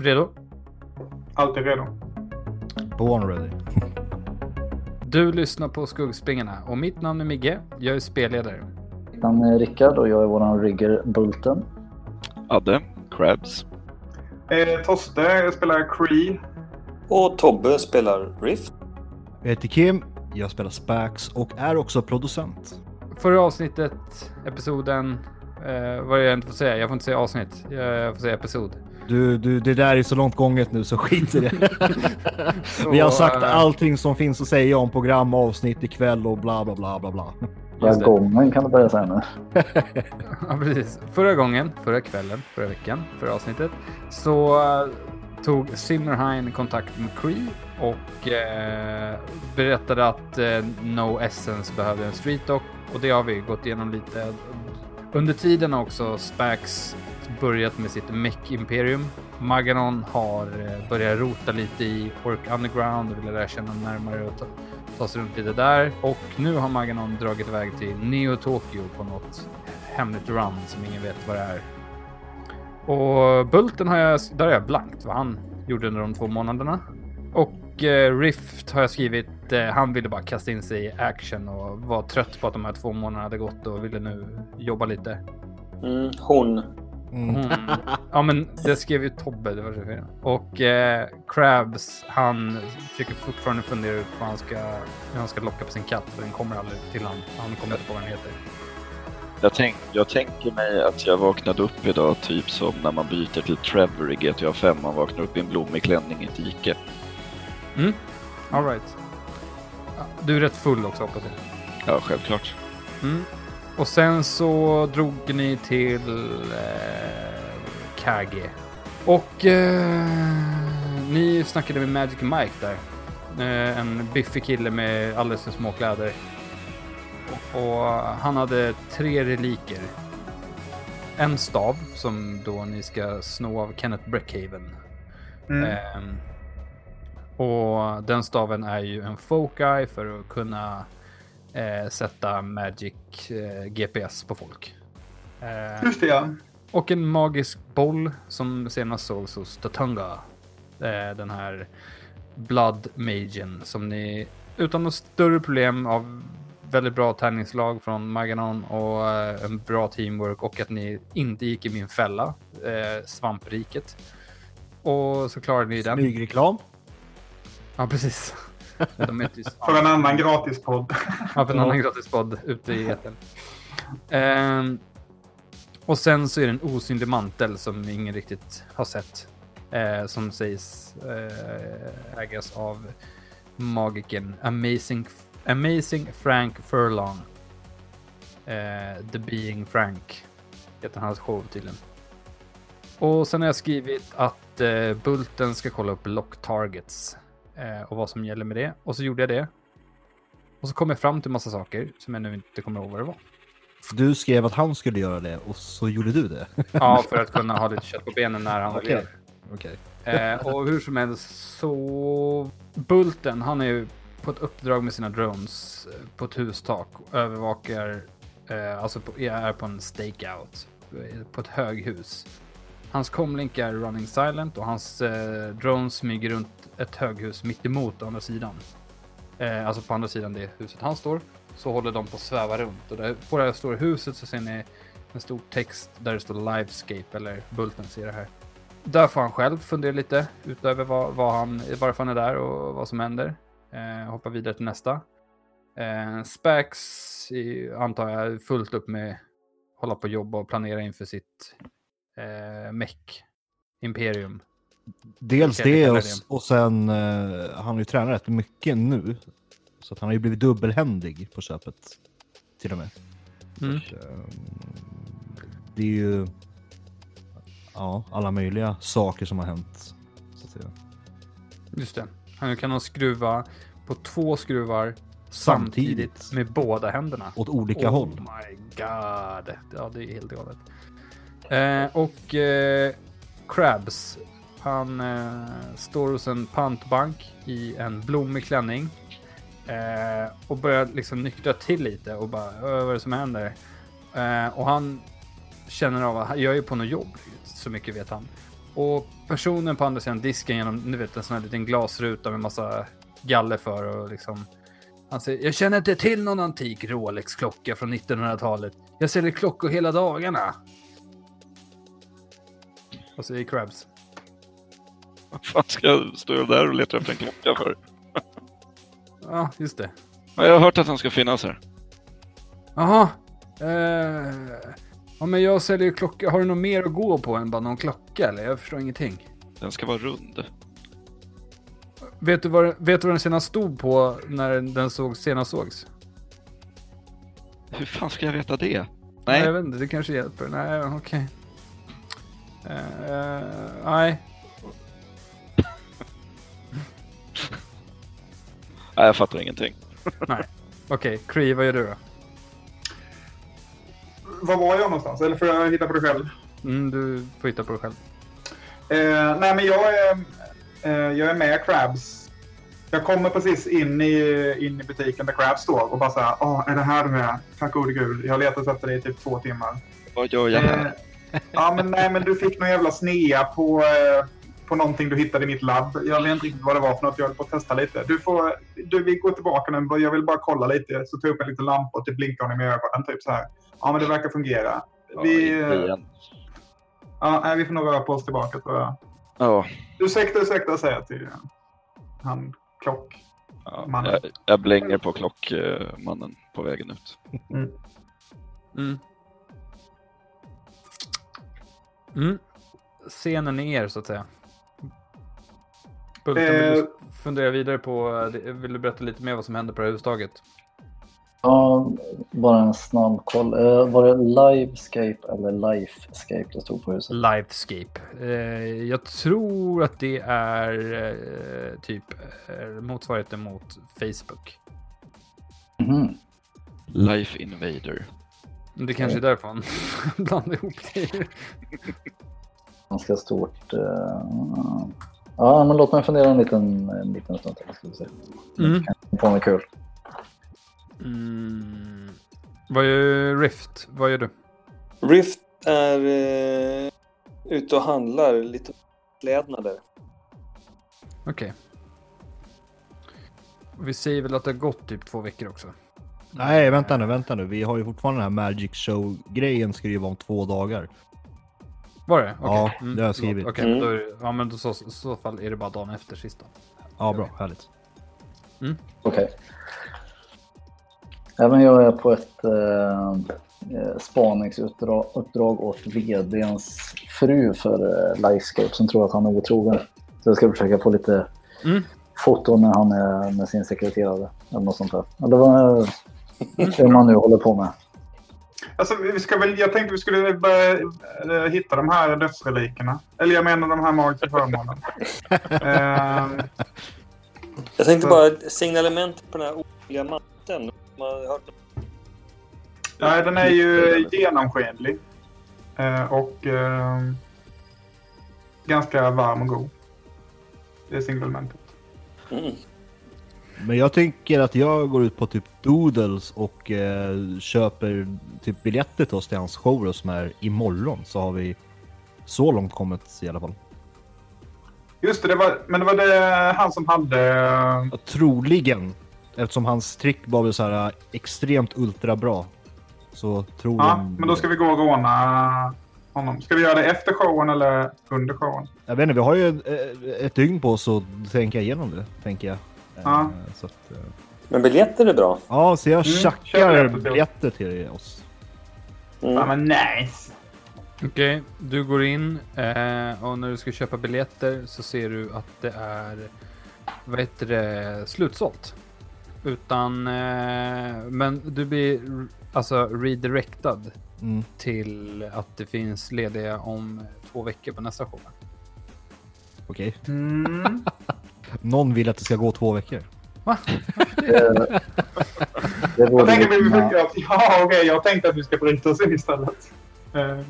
Redo? Alltid redo. Born ready. Du lyssnar på Skuggspringarna och mitt namn är Migge. Jag är spelledare. Mitt namn är Rickard och jag är våran rigger Bulten. Adde, Crabs. Eh, Toste spelar Cree. Och Tobbe spelar Riff. Jag heter Kim, jag spelar Spax och är också producent. Förra avsnittet, episoden, eh, vad är det jag inte får säga? Jag får inte säga avsnitt. Jag får säga episod. Du, du, det där är så långt gånget nu så skit i det. Vi har sagt eh, allting som finns att säga om program, avsnitt ikväll och bla bla bla bla bla. Det. Jargongen kan du börja säga nu. Ja, precis. Förra gången, förra kvällen, förra veckan, förra avsnittet, så eh, tog Zimmerheim kontakt med Cree och eh, berättade att eh, No Essence behövde en Street Dock och det har vi gått igenom lite. Under tiden har också Spax börjat med sitt Mech Imperium. Maganon har eh, börjat rota lite i Ork Underground och vill lära känna närmare och ta, ta sig runt lite där. Och nu har Maganon dragit iväg till Neo Tokyo på något hemligt run som ingen vet vad det är. Och Bulten har jag, där är jag blankt vad han gjorde under de två månaderna. Och eh, Rift har jag skrivit, eh, han ville bara kasta in sig i action och var trött på att de här två månaderna hade gått och ville nu jobba lite. Mm, hon. Mm. Hon, ja men det skrev ju Tobbe, det var så fel. Och eh, Krabs, han försöker fortfarande fundera ut vad han ska, hur han ska locka på sin katt för den kommer aldrig till han. Han kommer inte på vad den heter. Jag, tänk, jag tänker mig att jag vaknade upp idag typ som när man byter till Trevor i GTA 5. Man vaknar upp i en blommig klänning i ett dike. Mm, alright. Du är rätt full också hoppas jag. Ja, självklart. Mm. Och sen så drog ni till eh, Kage. Och eh, ni snackade med Magic Mike där. Eh, en biffig kille med alldeles för små kläder. Och, och han hade tre reliker. En stav som då ni ska sno av Kenneth Breckhaven. Mm. Ehm, och den staven är ju en foci för att kunna eh, sätta Magic eh, GPS på folk. Eh, Just det ja. och en magisk boll som senast sågs hos Tatunga. Eh, den här Blood Magen som ni utan något större problem av väldigt bra tärningslag från Maganon och eh, en bra teamwork och att ni inte gick i min fälla, eh, svampriket. Och så klarade ni den. Smygreklam. Ja, precis. De är inte För en annan gratispodd. Ja, för en annan gratispodd ute i etern. Ehm, och sen så är det en osynlig mantel som ingen riktigt har sett. Eh, som sägs eh, ägas av magiken Amazing, Amazing Frank Furlong. Eh, The Being Frank heter hans show tydligen. Och sen har jag skrivit att eh, Bulten ska kolla upp lock targets eh, och vad som gäller med det. Och så gjorde jag det. Och så kom jag fram till massa saker som jag nu inte kommer ihåg vad det var. Du skrev att han skulle göra det och så gjorde du det. Ja, för att kunna ha lite kött på benen när han Okej. lever. Okej. Eh, och hur som helst så... Bulten, han är ju på ett uppdrag med sina drones eh, på ett hustak och övervakar, eh, alltså på, är på en stakeout eh, på ett höghus. Hans comlink är running silent och hans eh, drones smyger runt ett höghus mitt emot andra sidan. Eh, alltså på andra sidan det huset han står. Så håller de på att sväva runt och där, på det här stora huset så ser ni en stor text där det står Livescape eller Bulten ser det här. Där får han själv fundera lite utöver vad, vad han, varför han är där och vad som händer. Eh, hoppa vidare till nästa. Eh, Spax antar jag fullt upp med hålla på och jobba och planera inför sitt eh, mech imperium. Dels det och, och sen uh, han har ju tränat rätt mycket nu. Så att han har ju blivit dubbelhändig på köpet. Till och med. Mm. Så eh, det är ju ja, alla möjliga saker som har hänt. Så att säga. Just det. Han kan ha skruva på två skruvar Samtidigt. samtidigt med båda händerna. Åt olika oh håll. my god. Ja, det är helt galet. Eh, och eh, Krabs. Han eh, står hos en pantbank i en blommig klänning. Eh, och börjar liksom nyktra till lite och bara, vad är det som händer? Eh, och han känner av att jag är på något jobb, så mycket vet han. Och personen på andra sidan disken genom ni vet, en sån här liten glasruta med massa galler för och liksom. Han säger, jag känner inte till någon antik Rolex-klocka från 1900-talet. Jag säljer klockor hela dagarna. Vad säger Krabs? Vad fan ska jag stå där och leta efter en klocka för? Ja, just det. Ja, jag har hört att den ska finnas här. Jaha. Eh, ja, men jag säljer klocka. Har du något mer att gå på än bara någon klocka? Eller? Jag förstår ingenting. Den ska vara rund. Vet du vad, vet du vad den senast stod på när den såg, senast sågs? Hur fan ska jag veta det? Nej. Jag Nej, vet inte, det kanske hjälper. Nej, okej. Eh, nej. Nej, jag fattar ingenting. Okej, Cree, vad gör du då? Var var jag någonstans? Eller får jag hitta på det själv? Mm, du får hitta på det själv. Eh, nej, men jag är, eh, jag är med Crabs. Jag kommer precis in i, in i butiken där Crabs står och bara så här, Åh, är det här du är? Tack gode gud. Jag har letat efter dig i typ två timmar. Vad gör jag här? Eh, ja, men nej, men du fick någon jävla snea på, eh, på någonting du hittade i mitt labb. Jag vet inte riktigt vad det var för något. Jag höll på att testa lite. Du får, du, vi går tillbaka nu. Jag vill bara kolla lite. Så ta upp en liten lampa och typ blinka honom i ögonen. Typ så här. Ja, men det verkar fungera. Ja, Vi, igen. ja, nej, vi får nog röra på oss tillbaka tror jag. Ja, Ursäkta, ursäkta säger jag till eh, han klock. ja. Mannen. Jag, jag blänger på klockmannen på vägen ut. Mm. Mm. Scenen är er, så att säga. Bulten, vill Eh. du fundera vidare på... eh, Vill du berätta lite mer vad som hände på det här hustaget? Ja, bara en snabb koll. Eh, var det Livescape eller Lifescape det stod på huset? Livescape. Eh, jag tror att det är eh, typ eh, motsvarigheten mot Facebook. Mhm. Life Invader. Det kanske är därför han blandar ihop grejer. Ganska stort. eh, Ja, men låt mig fundera en liten, en liten stund till. Ska vi se. Mm. På något kul. Mm. Vad gör Rift? Vad gör du? Rift är eh, ute och handlar lite klädnader. Okej. Vi säger väl att det har gått typ två veckor också. Nej, vänta nu, vänta nu. Vi har ju fortfarande den här Magic Show-grejen ska ju vara om två dagar. Var det? Okej. Ja, det har jag skrivit. Okej, Mm. då är det, ja, men då så, i så fall är det bara dagen efter sista. Ja, bra. Härligt. Okej. Även jag är på ett eh, eh, spaningsuppdrag uppdrag åt vdns fru för eh, Livescape som tror att han är otrogen. Så jag ska försöka få lite Mm. foton när han är med sin sekreterare. Eller något sånt där. Eller vad eh, hur man nu håller på med. Alltså, vi ska väl, jag tänkte vi skulle börja eh, hitta de här dödsrelikerna. Eller jag menar de här magiska föremålen. eh, Jag tänkte Så- bara signalement på den här olika matten. Man har hört nej, den är ju genomskinlig. Eh, och eh, ganska varm och god. Det är signalentet. mm. Men jag tänker att jag går ut på typ Doodles och eh, köper typ biljetter till oss till hans show då, som är imorgon. Så har vi så långt kommit i alla fall. Just det, det var, men det var det han som hade... eh, Ja, troligen. Eftersom hans trick var väl så här eh, extremt ultra bra. Så tror Ja, men då ska vi gå och råna honom. Ska vi göra det efter showen eller under showen? Jag vet inte, vi har ju ett, ett dygn på oss att tänka igenom det, tänker jag. Eh, Ja. Så att, eh, Men biljetter är bra. ja, så jag Mm, tjackar biljetter till oss. Mm. Ja, men nice! Okej, du går in eh, och när du ska köpa biljetter så ser du att det är vad heter det, slutsålt. Utan, eh, men du blir alltså redirectad Mm. till att det finns lediga om två veckor på nästa show. Okej. Mm. Någon vill att det ska gå två veckor. Det, det Jag tänker att... Ja, okej. jag tänkte att vi ska bryta oss in istället. Eh,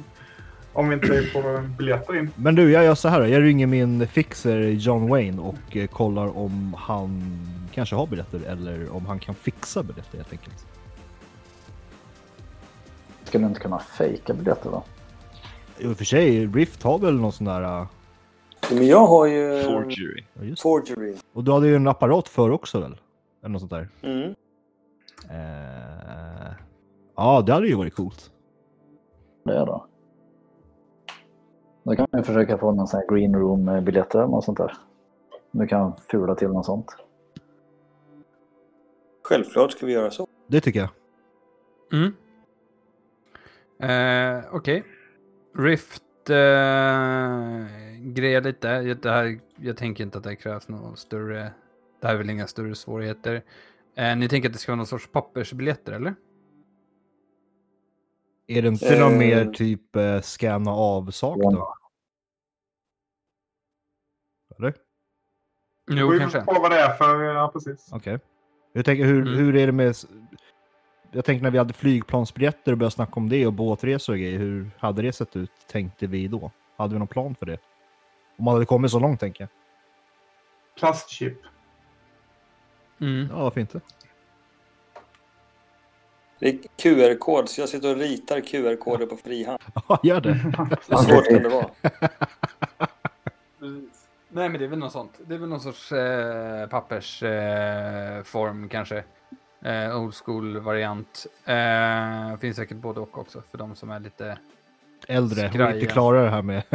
om vi inte får biljetter in. Men du, jag gör så här. Jag ringer min fixer John Wayne och eh, kollar om han kanske har biljetter eller om han kan fixa biljetter helt enkelt. Skulle inte kunna fejka biljetter då? I och för sig, Rift har väl någon sån där... Men jag har ju... Forgery. Ja. Forgery. Och du hade ju en apparat för också väl? Eller något sånt där. Mm. Eh... Ja, det hade ju varit coolt. Det är det. Då kan man försöka få någon sån här green room-biljetter eller något sånt där. Du kan fula till något sånt. Självklart ska vi göra så. Det tycker jag. Mm. Eh, Okej. Rift eh, grejer lite. Det här, jag tänker inte att det krävs något större. Det här är väl inga större svårigheter. Eh, ni tänker att det ska vara någon sorts pappersbiljetter eller? Är det inte Eh. någon mer typ eh, scanna av-sak då? Eller? Jo, Vi kanske. får på vad det är för, ja precis. Okej. Jag tänker, hur, Mm. hur är det med... Jag tänker när vi hade flygplansbiljetter och började snacka om det och båtresor och grejer. Hur hade det sett ut, tänkte vi då? Hade vi någon plan för det? Om man hade kommit så långt, tänker jag. Plastchip. Mm. Ja, varför inte? Det är QR-kod, så jag sitter och ritar QR-koder på frihand. Ja, gör det. Hur svårt kan det vara? Nej, men det är väl något sånt. Det är väl någon sorts eh, pappersform eh, kanske. Eh, old school-variant. Eh, finns säkert både och också för de som är lite... Äldre och Skraja. inte klara det här med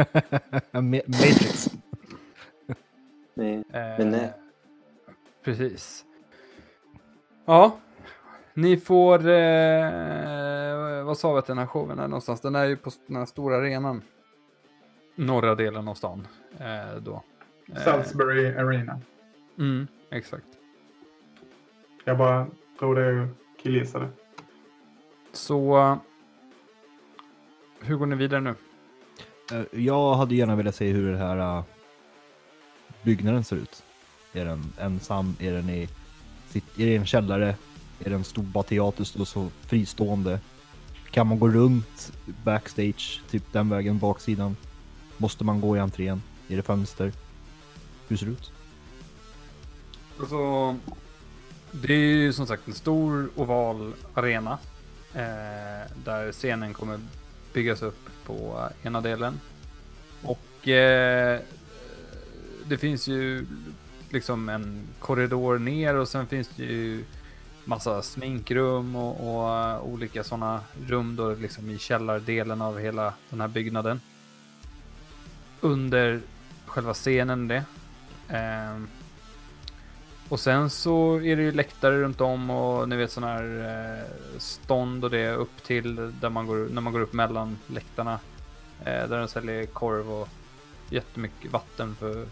Ma- Matrix. Nej. Eh, Men nej. Precis. Ja, ni får... Eh, vad sa vi att den här showen är någonstans? Den är ju på den här stora arenan. Norra delen av stan. Eh, då. Eh, Salisbury Arena. Mm, exakt. Jag bara tror det och killgissade. Så... Hur går ni vidare nu? Eh, Jag hade gärna velat se hur det här eh, byggnaden ser ut. Är den ensam? Är den i, sitt- är det en källare? Är det en stor bara teater står så fristående? Kan man gå runt backstage, typ den vägen, baksidan? Måste man gå i entrén? Är det fönster? Hur ser det ut? Alltså, det är ju som sagt en stor oval arena. Eh, där scenen kommer byggas upp på ena delen. Och eh, det finns ju liksom en korridor ner och sen finns det ju massa sminkrum och, och eh, olika sådana rum då liksom i källardelen av hela den här byggnaden. Under själva scenen det. Eh, och sen så är det ju läktare runt om och ni vet sådana här eh, stånd och det upp till där man går, när man går upp mellan läktarna. Eh, där de säljer korv och jättemycket vatten för,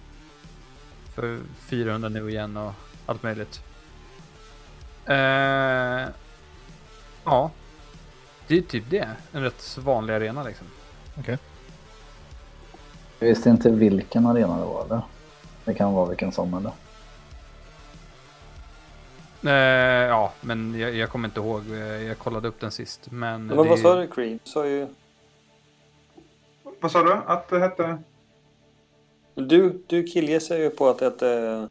för 400 nu igen och allt möjligt. Eh, ja, det är typ det. En rätt vanlig arena liksom. Jag visste inte vilken arena det var eller? Det kan vara vilken som eller? Eh, ja, men jag, jag kommer inte ihåg. eh, Jag kollade upp den sist. Men, Men vad det- sa du, Creed? Du sa ju... Vad sa du? Att det hette? Du, du killgissar ju på att det hette...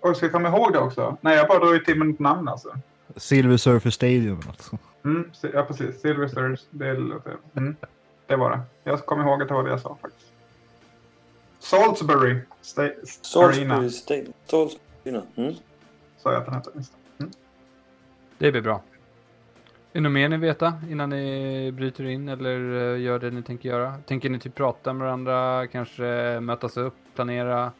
Oj, ska jag komma ihåg det också? Nej, jag bara drog till med namn alltså. Silver Surfer Stadium alltså. Mm, ja, precis. Silversters. Det låter... Mm, det var det. Jag kommer ihåg att det var det jag sa faktiskt. Salisbury Sta- Arena. Salisbury State. Salisbury. Mm. Sa jag att den hette. Just det. Det blir bra. Är det något mer ni veta innan ni bryter in eller eh, gör det ni tänker göra? Tänker ni typ prata med varandra, kanske mötas upp, planera?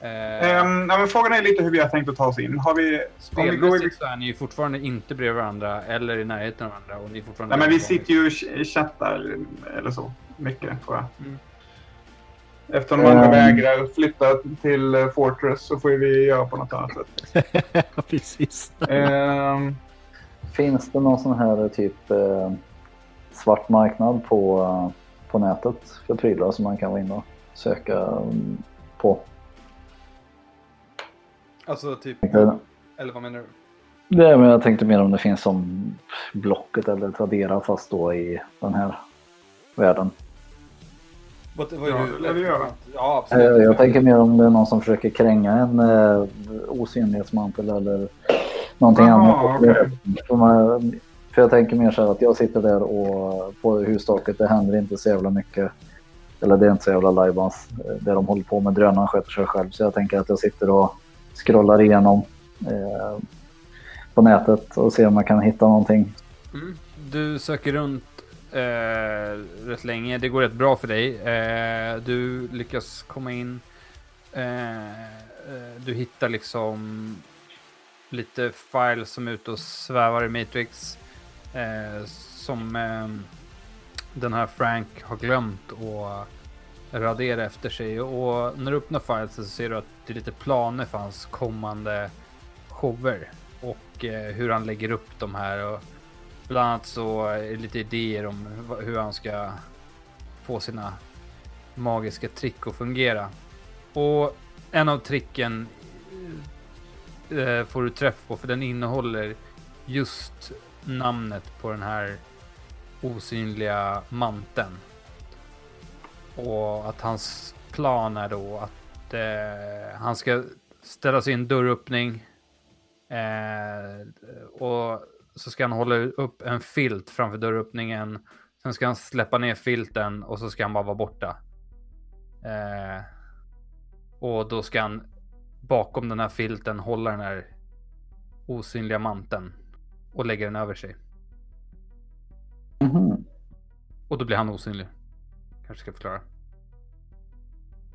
Eh, Ehm, ja, men frågan är lite hur vi har tänkt att ta oss in. Har vi... Om vi går i... Spelmässigt så är ni ju fortfarande inte bredvid varandra eller i närheten av varandra. Och ni fortfarande Nej, men vi sitter ju och ch- chattar eller så. Mycket, tror jag. Mm. Eftersom de andra Mm. vägrar flytta till eh, Fortress så får vi göra på något annat sätt. Precis. Ehm, Finns det någon sån här typ eh, svart marknad på, på nätet för prylar som man kan vara inne och söka mm, på? Alltså typ, eller vad menar du? det, men jag tänkte mer om det finns som Blocket eller Tradera fast då i den här världen. Vad, vad Ja, är det du göra. Ja, Eh, absolut. Jag tänker mer om det är någon som försöker kränga en eh, osynlighetsmantel eller någonting Aha, annat. För, man, för jag tänker mer så här att jag sitter där och på hustaket, det händer inte så jävla mycket. Eller det är inte så jävla lajbans. Eh, Det de håller på med, drönaren sköter sig själv. Så jag tänker att jag sitter och scrollar igenom eh, på nätet och ser om jag kan hitta någonting. Mm. Du söker runt eh, rätt länge. Det går rätt bra för dig. Eh, du lyckas komma in. Eh, eh du hittar liksom lite files som är ute och svävar i Matrix. Eh, som eh, den här Frank har glömt att radera efter sig. Och när du öppnar files så ser du att det är lite planer för hans kommande shower. Och eh, hur han lägger upp de här. Och bland annat så är det lite idéer om hur han ska få sina magiska trick att fungera. Och en av tricken eh, får du träff på för den innehåller just namnet på den här osynliga manteln. Och att hans plan är då att eh, han ska ställa sig i en dörröppning. Eh, och så ska han hålla upp en filt framför dörröppningen. Sen ska han släppa ner filten och så ska han bara vara borta. Eh, och då ska han bakom den här filten hålla den här osynliga manteln och lägga den över sig. Mhm. Och då blir han osynlig. Kanske ska förklara.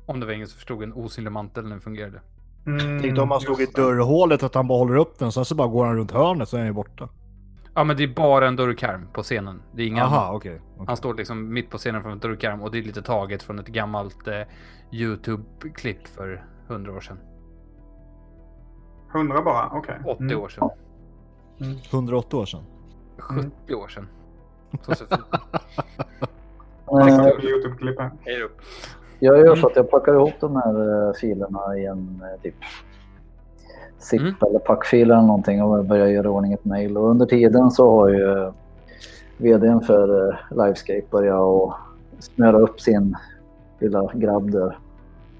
Om det var ingen som förstod en osynlig mantel när den fungerade. Mm, Tänkte om han stod i dörrhålet att han bara håller upp den, sen så bara går han runt hörnet så är han ju borta. Ja, men det är bara en dörrkarm på scenen. Det är inga Jaha, okej. okej. Han står liksom mitt på scenen framför en dörrkarm och det är lite taget från ett gammalt eh, YouTube-klipp för 100 år sedan. 100 bara? Okej. 80 Mm. år sedan. 108 år sedan. 70 år sedan. Så ser det ut. Eh, Youtube-klipp här. Jag gör så att jag packar ihop de här eh, filerna i en eh, typ zip Mm. eller packfil eller någonting och börjar göra ordning ett mail. Och under tiden så har ju vdn för eh, Livescape börjat att snöra upp sin lilla grabb där,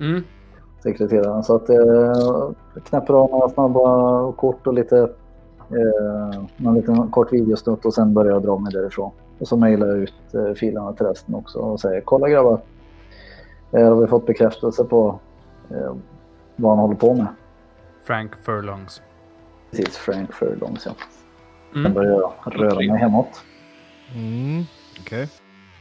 Mm. sekreteraren. Så att eh, knäpper av några snabba kort och lite eh, någon liten kort videosnutt och sen börjar jag dra mig därifrån. Och så mejlar jag ut eh, filerna till resten också och säger kolla grabbar. Eh, har vi fått bekräftelse på eh, vad han håller på med. Frank Furlongs. Precis, Frank Furlongs ja. Mm. börjar jag röra mig hemåt. Mm, okej.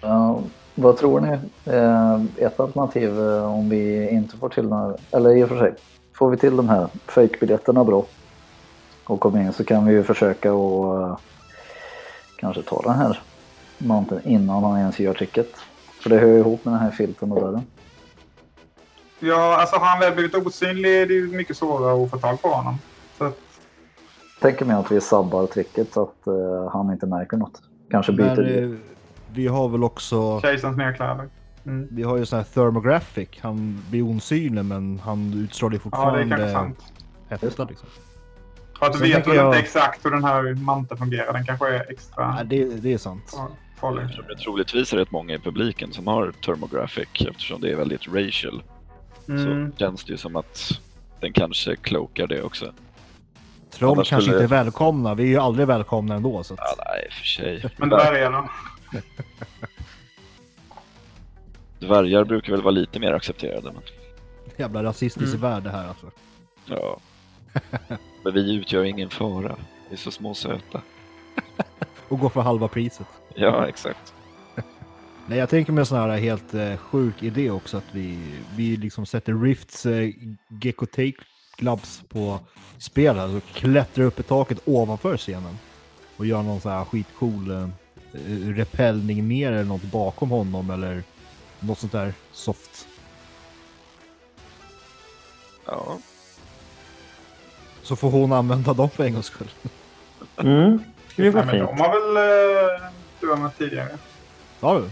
Ja, vad tror ni? Eh, ett alternativ eh, om vi inte får till den här, eller i och för sig, får vi till de här fake-biljetterna bra och kommer in så kan vi ju försöka och eh, kanske ta den här manteln innan han ens gör tricket. För det hör ju ihop med den här filten och dörren. Ja, alltså har han väl blivit osynlig är det ju mycket svårare att få tag på honom. Så att, Tänker mig att vi sabbar tricket så att eh, han inte märker något. Kanske byter Men eh, vi har väl också... kejsarens nya kläder. Mm. Vi har ju sån här thermographic. Han blir osynlig men han utstrålar ju Ja, det är kanske fortfarande sant. hetta liksom. För att du vet väl jag- inte exakt hur den här manteln fungerar. Den kanske är extra Ja, det, det är sant. farlig. Det troligtvis är rätt många i publiken som har thermographic eftersom det är väldigt racial Mm. så känns det ju som att den kanske klokar det också. Troll Annars kanske skulle- inte är välkomna. Vi är ju aldrig välkomna ändå. Så att... Ja, nej, för sig. Men dvärgarna. Dvärgar brukar väl vara lite mer accepterade. Men, Jävla rasistisk Mm. värld det här alltså. ja. men vi utgör ingen fara. Vi är så små och söta. Och gå för halva priset. Ja, exakt. Nej, jag tänker mig en sån här helt eh, sjuk idé också att vi, vi liksom sätter Rifts eh, Gecko Take Clubs på spel här och klättrar upp i taket ovanför scenen. Och gör någon sån här skitcool eh, eh, repellning ner eller något bakom honom eller något sånt där soft. Ja, Så får hon använda dem för en gångs skull. Mm. Det var fint. de har väl uh, du använt tidigare? Ja, du.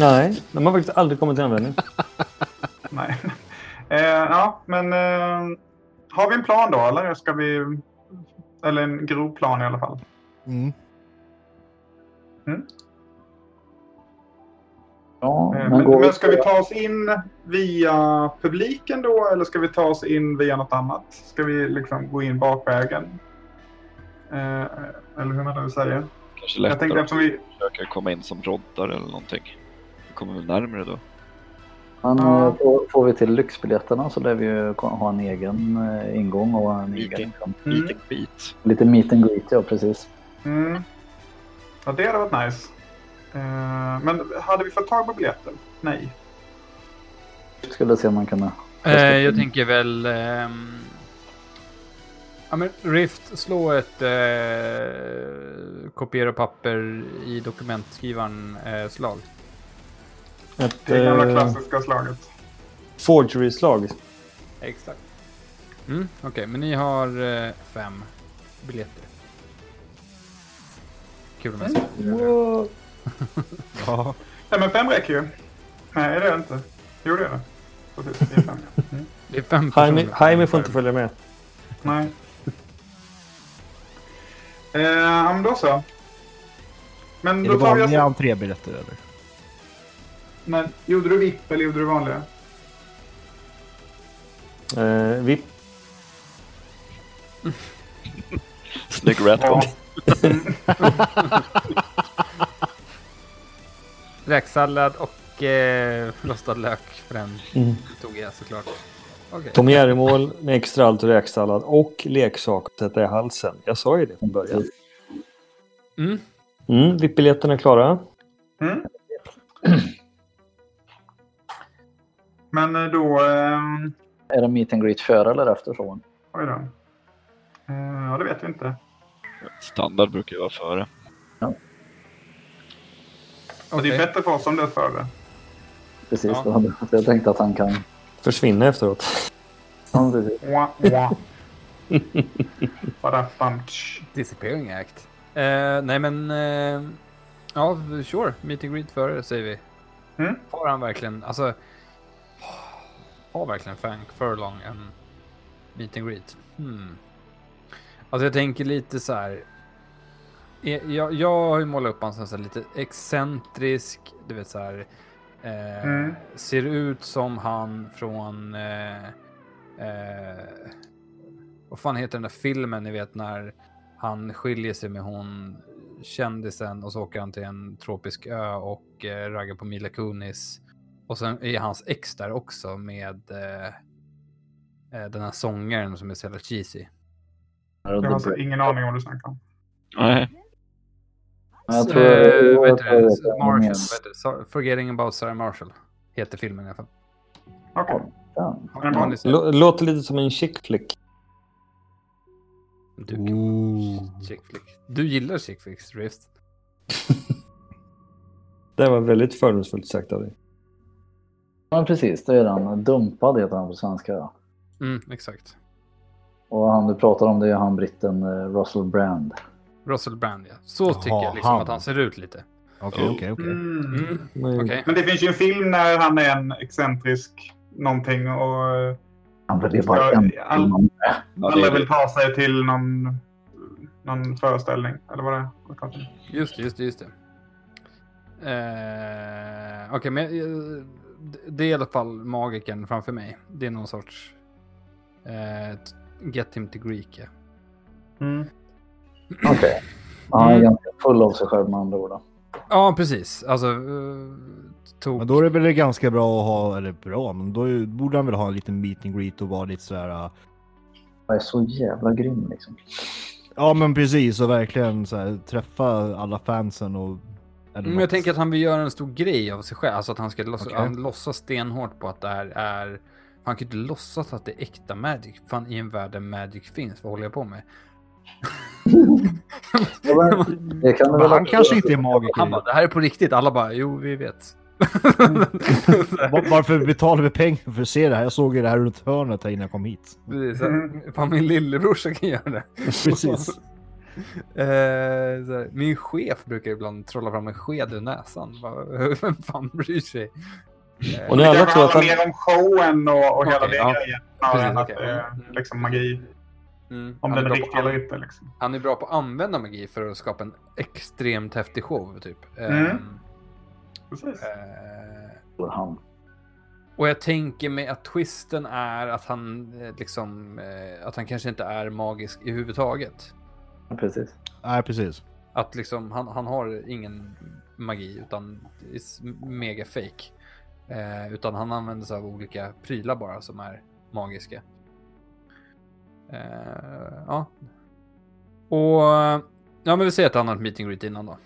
Nej, de har faktiskt aldrig kommit till användning. Nej. Eh, ja, men eh, har vi en plan då eller ska vi... Eller en grov plan i alla fall. Mm. Ja, Eh, men men, går men ska vi ta oss in via publiken då eller ska vi ta oss in via något annat? Ska vi liksom gå in bakvägen? Eh, eller hur man nu säger. kanske Jag tänkte lättare att eftersom vi... försöka komma in som roddare eller någonting. Kommer väl närmare då. Men eh, får, får vi till lyxbiljetterna så lär vi ju ha en egen eh, ingång och en egen Meeting. liksom, Mm. Lite skit. lite meet and greet. Ja, precis. Mm. Ja, det hade varit nice. Eh, men hade vi fått tag på biljetter? Nej. Skulle se om man kunde. Eh, jag tänker väl... ehm, ja, men Rift, slå ett eh, kopiera papper i dokumentskrivaren eh, slag. Ett Det gamla eh, klassiska slaget. forgery-slag. Exakt. Mm, Okej, men ni har eh, fem biljetter. Kul med sig. Ja. Nej, men fem räcker ju. Nej, det är det inte. Jo, det är det. Precis, det är fem. Mm. Det är fem Jaime, personer. Jaime får inte följa med. Nej. Eh, men då så. Men Är då det vanliga oss... entrébiljetter eller? Men, gjorde du VIP eller gjorde du vanliga? Eh, VIP. Snygg ratcon. Räksallad och eh, rostad lök för den Mm. tog jag såklart. Okej. Tom Jerrymål med extra allt och räksallad och leksak att sätta i halsen. Jag sa ju det från början. Mm. Mm, VIP-biljetterna är klara. Mm. Men eh, då... ehm, Är det meet and greet före eller efter showen? Oj då. Eh, ja, det vet vi inte. Standard brukar ju vara före. Och det är bättre för oss om det är före. Precis. Ja. då hade- Jag tänkte att han kan. Försvinna efteråt. Ja, precis. Wah, wah. Bara bumtsch. Disappearing Act. Eh, nej men... Eh, ja, sure. Meet and greet före säger vi. Mm. Har han verkligen... Alltså... Har verkligen Frank Furlong en meet and greet? Hmm. Alltså jag tänker lite så här. Eh, Jag, jag har ju målat upp honom som så här lite excentrisk, du vet så här. Eh, Mm. Ser ut som han från... Eh, eh, vad fan heter den där filmen ni vet när han skiljer sig med hon kändisen och så åker han till en tropisk ö och eh, raggar på Mila Kunis. Och sen är hans ex där också med eh, eh, den här sångaren som är så jävla cheesy. Jag har alltså ingen aning om vad du snackar om. Nej. Jag tror- eh, vad heter det? Marshall. Vad heter det? So- Forgetting about Sarah Marshall. Heter filmen i alla fall. Okej. Ja. Vanlig- Lå- Låter lite som en chick flick. Du, chick flick. du gillar chick flicks, Rift. Det var väldigt fördomsfullt sagt av dig. Ja, precis. Det är den. Dumpad heter han på svenska. ja. Mm, exakt. Och han du pratar om det är han britten eh, Russell Brand. Russell Brand, ja. Så tycker Jaha, jag liksom han. att han ser ut lite. Okej, okej, okej. Mm. Mm, Men- Okej. Men det finns ju en film när han är en excentrisk någonting och Han vill bara Ja, en. det alla är vill ta sig till någon, någon föreställning. Eller vad det är. Just det, just det, just det. Eh, Okej, men eh, det är i alla fall magiken framför mig. Det är någon sorts... Eh, get him to Greek, ja. Mm. Okej. Han är Mm. ganska full av sig själv med andra ord. då. Ja, precis. Alltså... Uh, tog... Men då är det väl ganska bra att ha, eller bra, men då är- borde han väl ha en liten meet and greet och vara lite sådär... äh, Jag är så jävla grym liksom. Ja men precis, och verkligen så här, träffa alla fansen och... eller Men något. jag tänker att han vill göra en stor grej av sig själv. Alltså att han ska låtsas, Okej. han låtsas stenhårt på att det här är... Han kan ju inte låtsas att det är äkta Magic. Fan, i en värld där Magic finns, vad håller jag på med? Kan han kanske inte är magiker. Han bara, det här är på riktigt. Alla bara, jo, vi vet. Va- Varför betalar vi pengar för att se det här? Jag såg ju det här runt hörnet här innan jag kom hit. Precis, så, fan, min lillebrorsa kan göra det. Precis. Eh, min chef brukar ibland trolla fram en sked ur näsan. Vem fan bryr sig? Eh, Och Det kanske tror att handlar han... mer om showen och, och hela Okej, den ja. grejen. Precis, än att det är Mm. liksom magi. mm, Om han, den är riktig eller inte. Liksom. han är bra på att använda magi för att skapa en extremt häftig show, typ. Mm. Ehm, Precis. eh, Han. och jag tänker mig att twisten är att han eh, liksom, eh, att han kanske inte är magisk i huvudtaget. Precis. Nej, precis. Att liksom, han, han har ingen magi utan mega fake. Eh, utan han använder sig av olika prylar bara som är magiska. Eh, ja. Och ja, men vi säger att han har ett meeting greet innan då.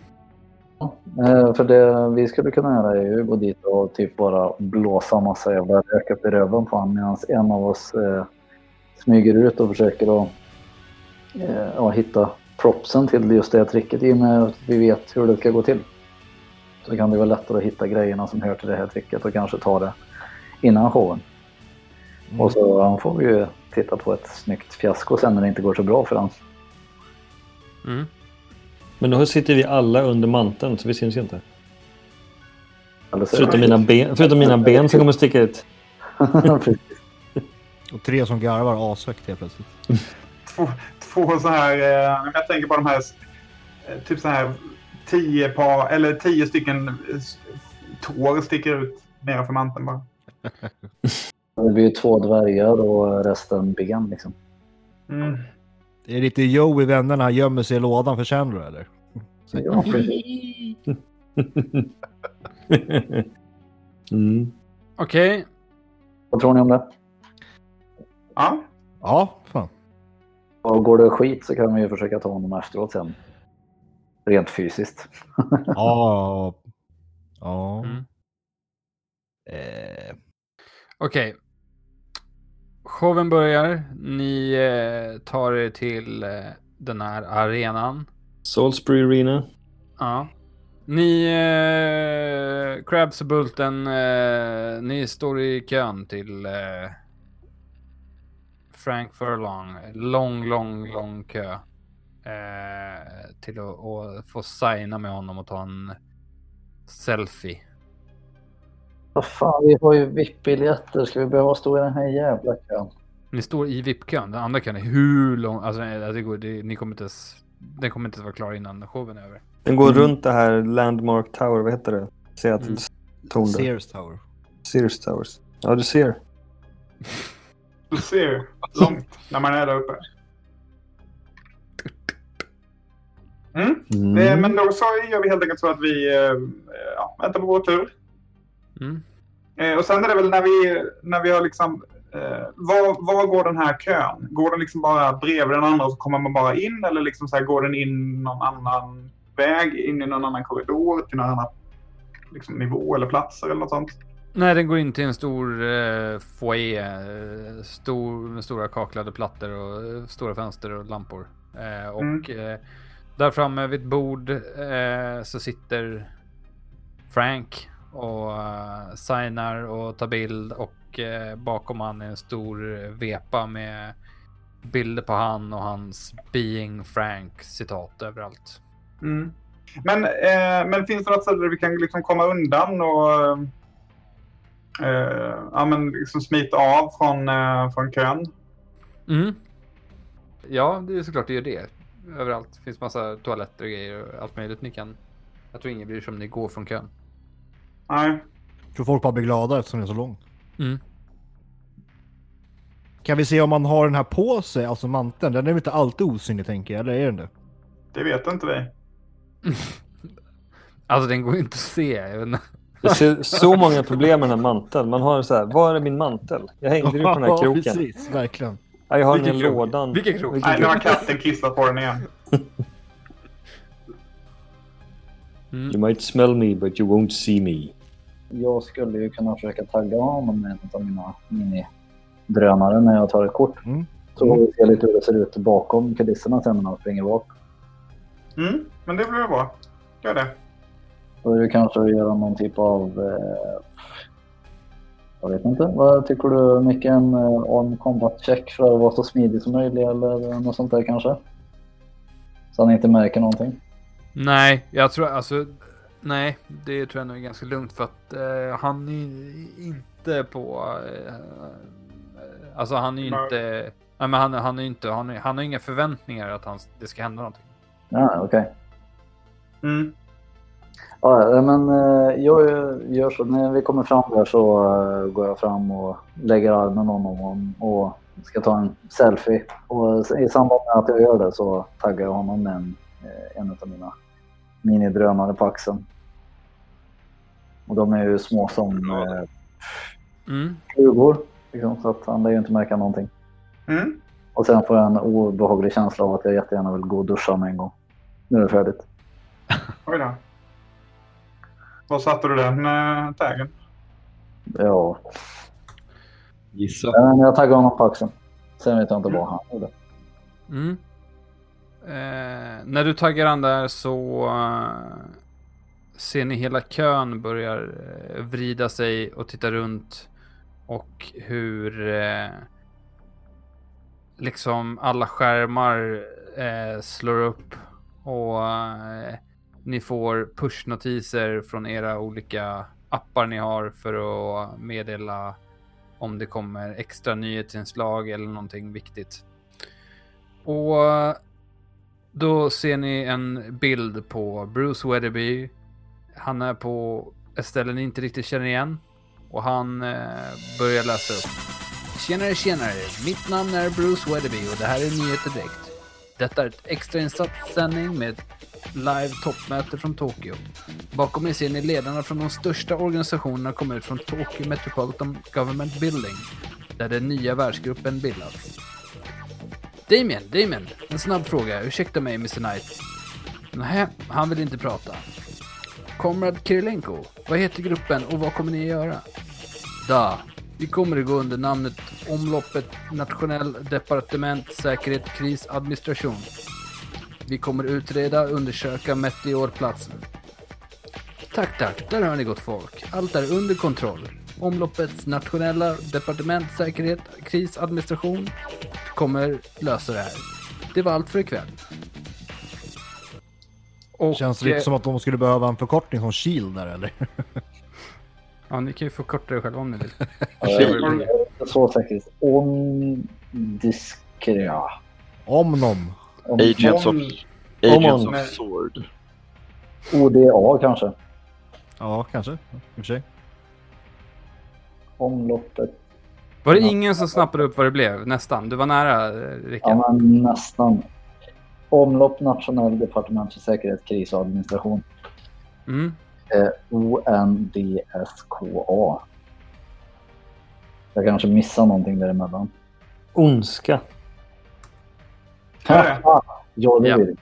Eh, för det vi skulle kunna göra är ju gå dit och typ bara blåsa massa jävla rök upp i röven på honom medan en av oss eh, smyger ut och försöker att ja, hitta propsen till just det tricket i och med att vi vet hur det ska gå till. Så kan det vara lättare att hitta grejerna som hör till det här tricket och kanske ta det innan showen. Mm. Och så får vi ju titta på ett snyggt fiasko sen när det inte går så bra för honom. Mm. Men då sitter vi alla under manteln så vi syns ju inte. Förutom mina ben, förutom mina ben som kommer sticka ut. Och tre som garvar ashögt helt plötsligt. Två så här, eh, jag tänker på de här, eh, typ så här tio par, eller tio stycken eh, tår sticker ut nedanför manteln bara. Det blir ju två dvärgar och resten ben liksom. Mm. Det är lite Joe i Vännerna, han gömmer sig i lådan för Chandler eller? Ja, mm. Okej, Vad tror ni om det? Ja, Ja. Och går det skit så kan vi ju försöka ta honom efteråt sen. Rent fysiskt. Ja. Ja. Mm. Eh, okej. Showen börjar. Ni eh, tar er till eh, den här arenan. Salisbury Arena. Ja. Ni, eh, Krabs och Bulten, eh, ni står i kön till eh, Frank Furlong. Lång, lång, lång kö. Eh, till att, att få signa med honom och ta en selfie. Vad fan, vi har ju VIP-biljetter. Ska vi behöva stå i den här jävla kön? Ni står i VIP-kön. Den andra kön är hur lång? Alltså, nej, det går, det, ni kommer inte ens, den kommer inte ens vara klar innan showen är över. Den går Mm. runt det här Landmark Tower, vad heter det? Seattles torn där. Sears Tower. Sears Towers. Ja, du ser. du ser långt när man är där uppe. Mm. Mm. Eh, Men då så gör vi helt enkelt så att vi eh, ja, väntar på vår tur. Mm. Eh, och sen är det väl när vi, när vi har liksom... Eh, var, var går den här kön? Går den liksom bara bredvid den andra och så kommer man bara in? Eller liksom så här, går den in någon annan väg, in i någon annan korridor till någon annan liksom, nivå eller platser eller något sånt? Nej, den går in till en stor eh, foyer. Eh, stor, med stora kaklade plattor och eh, stora fönster och lampor. Eh, och Mm. eh, där framme vid ett bord eh, så sitter Frank och eh, signar och tar bild. Och bakom han är en stor vepa med bilder på han och hans Being Frank citat överallt. Mm. Men, men finns det något sätt där vi kan liksom komma undan och eh, ja, men liksom smita av från, eh, från kön? Mm. Ja, det är såklart det gör det. Överallt Det finns massa toaletter och grejer och allt möjligt ni kan. Jag tror ingen bryr sig om ni går från kön. Nej. Jag tror folk bara blir glada eftersom det är så långt. Mm. Kan vi se om man har den här på sig, alltså manteln? Den är väl inte alltid osynlig tänker jag, eller är den det? Det vet inte vi. Alltså den går ju inte att se. Jag vet inte. Jag ser så många problem med den här manteln. Man har så här, var är min mantel? Jag hängde ju på den här Ja, kroken. precis. Verkligen. Ja, jag har den i Vilken krok? lådan. Vilken krok? Vilken Nej, nu har katten kissat på den igen. Mm. You might smell me but you won't see me. Jag skulle ju kunna försöka tagga honom med en av mina minidrönare när jag tar ett kort. Mm. Så får vi se lite hur det ser ut bakom kulisserna sen när man springer bak. Mm, men det blir bra. Gör det. Då är det kanske att göra någon typ av... Eh, jag vet inte. Vad tycker du Micke? En eh, on combat check för att vara så smidig som möjligt eller något sånt där kanske? Så han inte märker någonting. Nej, jag tror alltså. Nej, det tror jag nog är ganska lugnt för att eh, han är inte på. Eh, alltså han är ju inte. Nej, men han, han är inte. Han, är, han har inga förväntningar att han, det ska hända någonting. Ja, okej. Mm. Ja, men eh, jag gör så. När vi kommer fram där så eh, går jag fram och lägger armen om honom och ska ta en selfie. Och i samband med att jag gör det så taggar jag honom med en, eh, en av mina minidrönare på axeln. Och de är ju små som Mm. flugor. Liksom, så att han lär ju inte märka någonting. Mm. Och sen får jag en obehaglig känsla av att jag jättegärna vill gå och duscha med en gång. Nu är det färdigt. Oj då. Var satte du den äh, taggen? Ja, Gissa. men jag taggar honom på axeln. Sen vet jag inte vad han gjorde. Mm. Eh, när du taggar han där så eh, ser ni hela kön börjar eh, vrida sig och titta runt. Och hur eh, liksom alla skärmar eh, slår upp. Och eh, ni får pushnotiser från era olika appar ni har för att meddela om det kommer extra nyhetsinslag eller någonting viktigt. Och då ser ni en bild på Bruce Weatherby. Han är på ett ställe ni inte riktigt känner igen. Och han eh, börjar läsa upp. Tjenare, tjenare! Mitt namn är Bruce Weatherby och det här är Nyheter Direkt. Detta är ett extrainsatt sändning med ett live toppmöte från Tokyo. Bakom er ser ni ledarna från de största organisationerna komma ut från Tokyo Metropolitan Government Building, där den nya världsgruppen bildats. Damien, Damien, en snabb fråga. Ursäkta mig, Mr Knight. Nej, han vill inte prata. Komrad Kirilenko, vad heter gruppen och vad kommer ni att göra? Da, vi kommer att gå under namnet Omloppet Nationell Departement Säkerhet Krisadministration. Vi kommer utreda och undersöka Meteorplatsen. Tack, tack. Där hör ni gott folk. Allt är under kontroll. Omloppets nationella departement säkerhet krisadministration kommer lösa det här. Det var allt för ikväll. Och, Känns det lite som att de skulle behöva en förkortning som Shield där eller? Ja, ni kan ju förkorta det själva om ni vill. Så säkert. Ondiskrea. Omnom. Om- Agents of, Om- Agents Om- of Sword. ODA kanske. Ja, kanske. I och för sig. Omloppet. Var det ingen som snappade upp vad det blev? Nästan. Du var nära, eh, Rickard. Ja, men nästan. Omlopp Nationell Departement för Säkerhet, Kris och Administration. Mm. Eh, ONDSKA. Jag kanske missar någonting däremellan. Ondska. Är det? Ja, det Ja. vill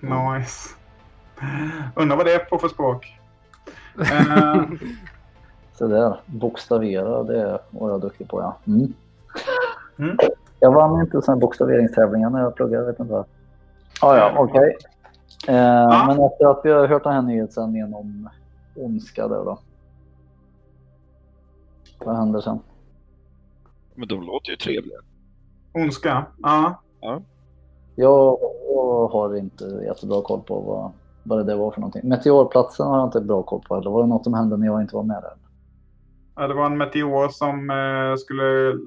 Nice. Undrar vad det är på för språk. Eh, Så där. Bokstavera, det var jag duktig på, ja. Mm. Mm. Jag vann inte sådana bokstaveringstävlingar när jag pluggade, jag vet inte vad. Ah, ja, okej. Eh, Men efter att vi har hört den här nyhetssändningen om ondska där då. Vad händer sen? Men de låter ju trevliga. ondska. Ja. Jag, jag har inte jättebra koll på vad, vad det var för någonting. Meteorplatsen har jag inte bra koll på. Eller var det något som hände när jag inte var med där? Ja, Det var en meteor som eh, skulle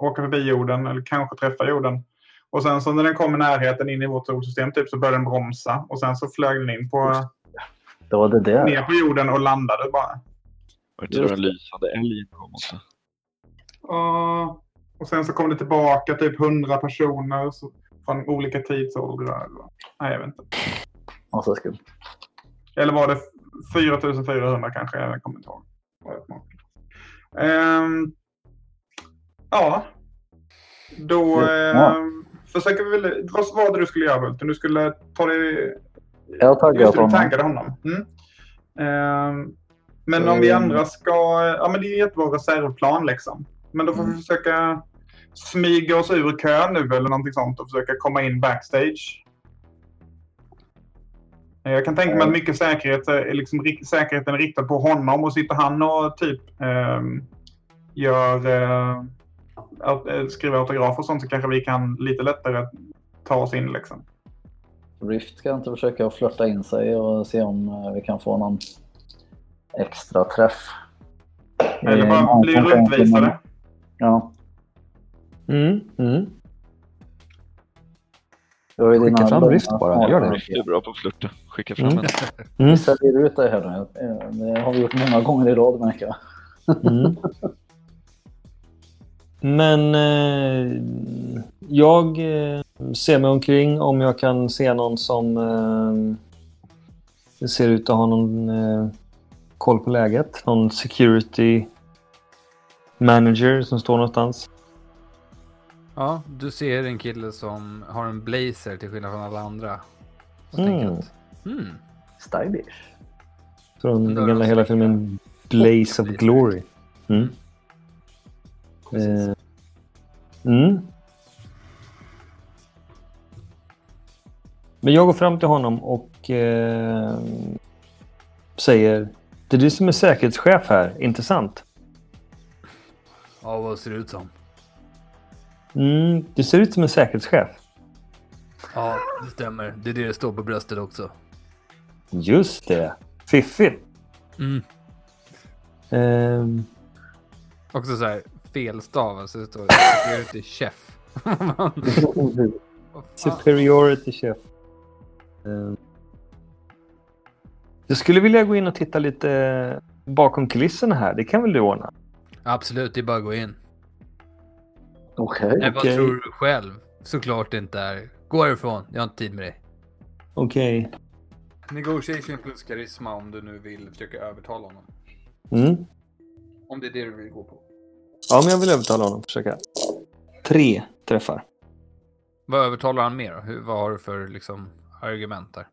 åka förbi jorden eller kanske träffa jorden. Och sen så när den kom i närheten in i vårt solsystem typ, så började den bromsa. Och sen så flög den in på, Det var det där. ner på jorden och landade bara. Var det den lysande älgen kom också? Och, och sen så kom det tillbaka typ 100 personer så, från olika tidsåldrar. Nej, jag vet inte. Massa skumt. Eller var det 4400 kanske? Jag kommer inte ihåg. Ehm, ja. Då Ja. ehm, försöker vi väl... Vad var det du skulle göra Bulten? Du skulle ta dig... Jag Just du honom. taggade honom. Mm. Ehm, men om vi Mm. andra ska... Ja, men det är jättebra reservplan liksom. Men då får vi Mm. försöka smyga oss ur kön nu eller någonting sånt och försöka komma in backstage. Eh, Jag kan tänka mig att mycket säkerhet är liksom, säkerheten är riktad på honom och sitter han och typ ehm, gör, eh, aut- eh, skriver autografer och sånt så kanske vi kan lite lättare ta oss in liksom. Rift ska inte försöka flörta in sig och se om eh, vi kan få någon extra träff. Eller Eh, bara bli runtvisade. Ja. Mm, mm. Skicka fram Rift bara, gör det. Du är bra på att flirta. Skicka fram Mm. en. Mm. Vi säljer ut det här Det har vi gjort många gånger i rad märker jag. Mm. Men eh, jag eh, ser mig omkring om jag kan se någon som eh, ser ut att ha någon eh, koll på läget. Någon security manager som står någonstans. Ja, du ser en kille som har en blazer till skillnad från alla andra. Mm. att, hmm, Stylish. Från den gamla hela filmen Blaze of Glory. Mm. Precis. Eh, mm. Men jag går fram till honom och eh, säger Det är du som är säkerhetschef här, inte sant? Ja, vad ser det ut som? Mm, du ser ut som en säkerhetschef. Ja, det stämmer. Det är det det står på bröstet också. Just det. Fiffigt. Mm. Ehm, Också så här felstavas. Det står chef. Vad fan? superiority chef. Ehm, jag skulle vilja gå in och titta lite bakom kulisserna här. Det kan väl du ordna? Absolut, det är bara att gå in. Okej. Nej, vad Okej. tror du själv? Såklart det inte är. Gå härifrån, jag har inte tid med dig. Okej. Negotiation plus karisma om du nu vill försöka övertala honom. Mm. Om det är det du vill gå på. Ja, men jag vill övertala honom. Försöka. Tre träffar. Vad övertalar han mer? Hur, vad har du för liksom, argument där?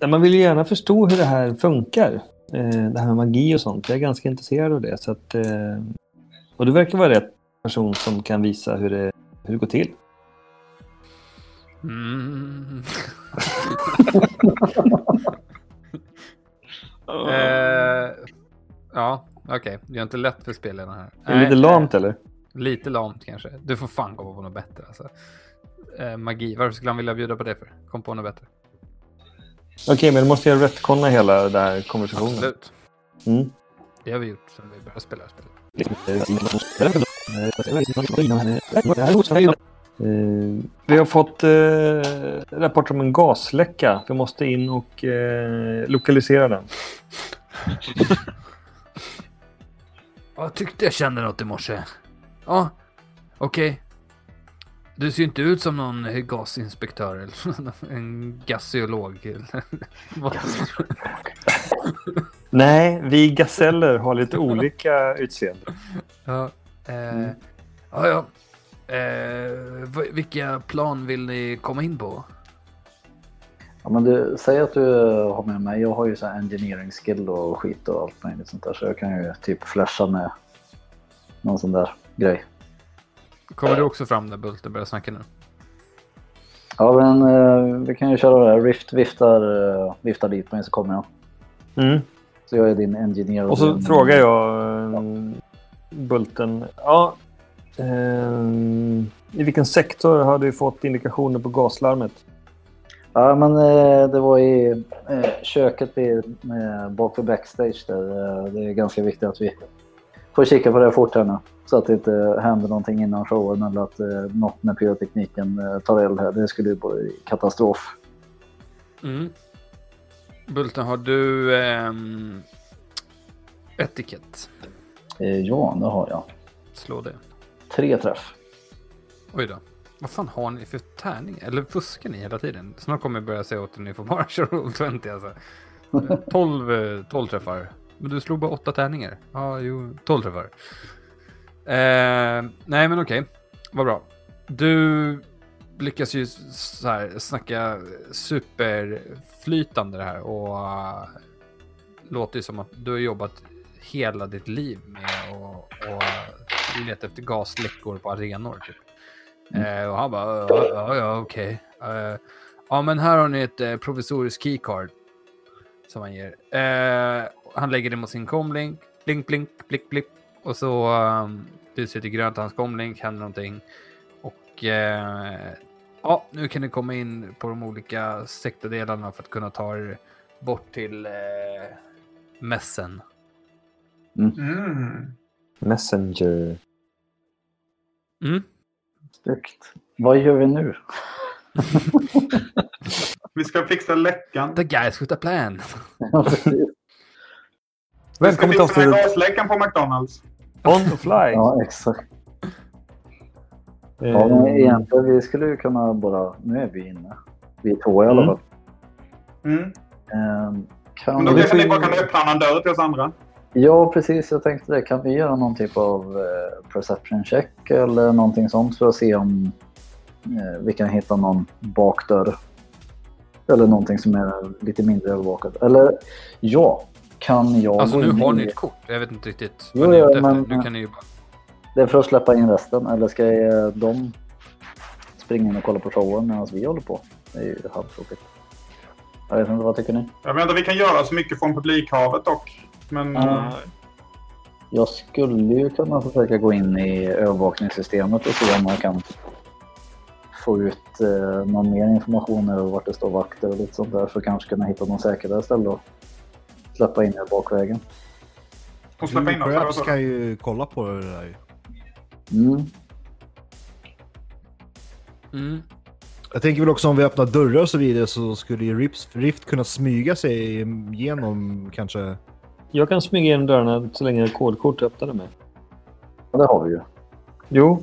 Nej, man vill ju gärna förstå hur det här funkar. Eh, det här med magi och sånt. Jag är ganska intresserad av det. Så att, eh, och du verkar vara rätt person som kan visa hur det, hur det går till. Mm. eh, ja, okej. Det är inte lätt för spelarna här. Är det lite Nej, lamt eller? Lite lamt kanske. Du får fan komma på något bättre. Alltså. Eh, magi, varför skulle han vilja bjuda på det för? Kom på något bättre. Okej, men då måste jag retconna hela den här konversationen. Absolut. Mm. Det har vi gjort sedan vi började spela spelet. Eh, vi har fått eh, rapporter om en gasläcka. Vi måste in och eh, lokalisera den. Ja, Jag tyckte jag kände något i morse. Ja, okej. Du ser ju inte ut som någon gasinspektör eller en gaseolog. Nej, vi gaseller har lite olika utseende. ja, eh, ja, ja. Eh, vilka plan vill ni komma in på? Ja, men du, säg att du har med mig. Jag har ju så här engineering skill och skit och allt möjligt sånt där. Så jag kan ju typ flasha med någon sån där grej. Kommer du också fram när Bulten börjar snacka nu? Ja, men eh, vi kan ju köra det här. Rift viftar, eh, viftar dit mig så kommer jag. Mm. Så jag är din engineer. Och så din- frågar jag eh, Bulten. Ja, eh, I vilken sektor har du fått indikationer på gaslarmet? Ja, men eh, det var i eh, köket eh, bak vid backstage där. Det är ganska viktigt att vi får kika på det fort här nu. Så att det inte händer någonting innan showen eller att något med pyrotekniken tar eld här. Det skulle ju bli katastrof. Mm. Bulten, har du ehm, etikett? Eh, ja, det har jag. Slå det. Tre träff. Oj då. Vad fan har ni för tärning? Eller fuskar ni hela tiden? Snart kommer jag börja säga åt er ni får bara köra roll 20 alltså. 12, 12 eh, träffar. Men du slog bara 8 tärningar. Ja, jo, 12 träffar. Eh, nej, men okej. Vad bra. Du lyckas ju så här snacka superflytande det här och uh, låter ju som att du har jobbat hela ditt liv med att leta efter gasläckor på arenor. Typ. Eh, och han bara, ja, ja, okej. Eh, ja, men här har ni ett eh, provisoriskt keycard. Som han ger. Eh, han lägger det mot sin comlink. Blink, blink, blick, blick. Och så um, lyser det grönt hans comlink, händer någonting. Och eh, ja, nu kan ni komma in på de olika sektordelarna för att kunna ta er bort till eh, mässen. Mm. Messenger. Mm. Snyggt. Vad gör vi nu? Vi ska fixa läckan. The guys with a plan. Vi ska Välkommen till fixa den här avsnittet gasläckan på McDonalds. On the fly. ja, exakt. Ja, men egentligen, vi skulle ju kunna bara... Nu är vi inne. Vi är två i alla Mm. fall. Mm. Ehm, Kan Men då vi kanske få ni bara kan öppna någon dörr till oss andra. Ja, precis. Jag tänkte det. Kan vi göra någon typ av eh, perception check eller någonting sånt för att se om eh, vi kan hitta någon bakdörr? Eller någonting som är lite mindre övervakat. Eller ja, kan jag Alltså nu har ni ett kort. Jag vet inte riktigt Jo, vad ni är ja, ute efter. men- Nu kan ni ju bara... Det är för att släppa in resten eller ska jag, de springa in och kolla på showen medan vi håller på? Det är ju halvtråkigt. Jag vet inte, vad tycker ni? Jag vet inte, vi kan göra så mycket från publikhavet dock. Men eh, Jag skulle ju kunna försöka gå in i övervakningssystemet och se om man kan få ut eh, någon mer information över vart det står vakter och lite sånt där för att kanske kunna hitta någon säkrare ställe och släppa in er bakvägen. och släppa in oss. så. kan ju kolla på det där ju. Mm. Mm. Jag tänker väl också om vi öppnar dörrar och så vidare så skulle ju Rift, Rift kunna smyga sig igenom kanske. Jag kan smyga igenom dörrarna så länge kodkort öppnar mig. Ja, det har vi ju. Jo.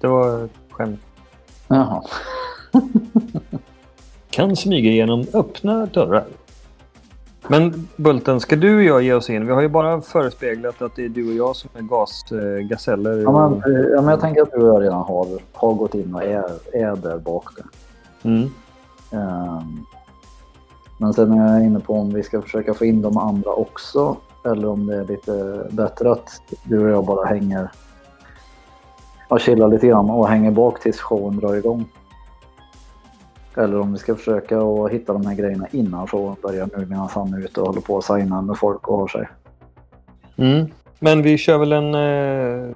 Det var ett skämt. Jaha. Kan smyga igenom öppna dörrar. Men Bulten, ska du och jag ge oss in? Vi har ju bara förespeglat att det är du och jag som är gasgaseller. Ja, men, eh, ja, men jag tänker att du och jag redan har, har gått in och är, är där bak. Där. Mm. Ehm, men sen är jag inne på om vi ska försöka få in de andra också. Eller om det är lite bättre att du och jag bara hänger och chillar lite grann och hänger bak tills showen drar igång. Eller om vi ska försöka att hitta de här grejerna innan showen börjar nu medan han är ute och håller på att signa med folk och har sig. Mm. Men vi kör väl en uh,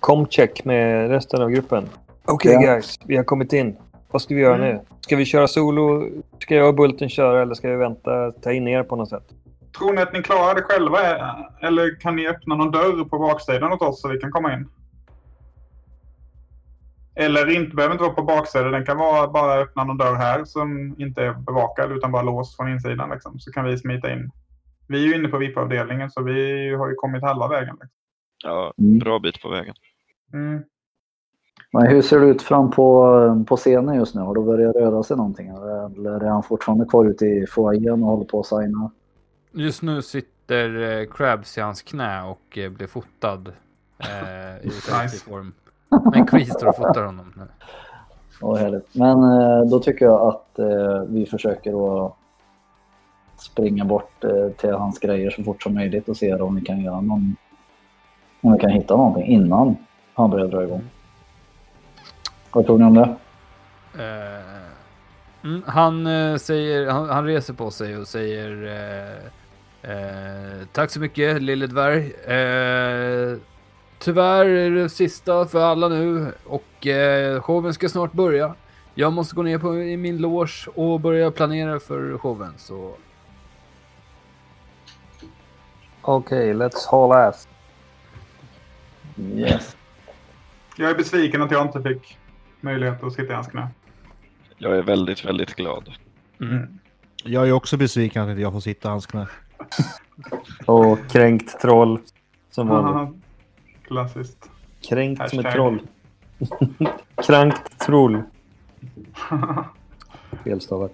com-check med resten av gruppen. Okej Ja. guys, vi har kommit in. Vad ska vi göra Mm. nu? Ska vi köra solo? Ska jag och Bulten köra eller ska vi vänta, ta in er på något sätt? Tror ni att ni klarar det själva? Eller kan ni öppna någon dörr på baksidan åt oss så vi kan komma in? Eller inte, behöver inte vara på baksidan. Den kan vara bara öppna någon dörr här som inte är bevakad utan bara låst från insidan. Liksom. Så kan vi smita in. Vi är ju inne på VIP-avdelningen så vi har ju kommit halva vägen. Liksom. Ja, Mm. bra bit på vägen. Mm. Men hur ser det ut fram på, på scenen just nu? Har det börjat röra sig någonting? Eller är han fortfarande kvar ute i foajén och håller på att signa? Just nu sitter eh, Krabs i hans knä och eh, blir fotad eh, i nice. form. Men Chris står och fotar honom nu. Vad härligt. Men eh, då tycker jag att eh, vi försöker att springa bort eh, till hans grejer så fort som möjligt och se om vi kan göra någon... Om vi kan hitta någonting innan han börjar dra igång. Vad tror ni om det? Eh, mm, han, eh, säger, han, han reser på sig och säger eh, eh, Tack så mycket lille dvärg. Eh, tyvärr är det sista för alla nu och eh, showen ska snart börja. Jag måste gå ner på, i min loge och börja planera för showen. Så Okej, let's haul ass. Yes. Jag är besviken att jag inte fick möjlighet att sitta i hans knä. Jag är väldigt, väldigt glad. Mm. Jag är också besviken att inte jag får sitta i hans knä. Och kränkt troll. Som vanligt. Klassiskt. Kränkt som ett Hashtag. troll. Krankt troll. Felstavat.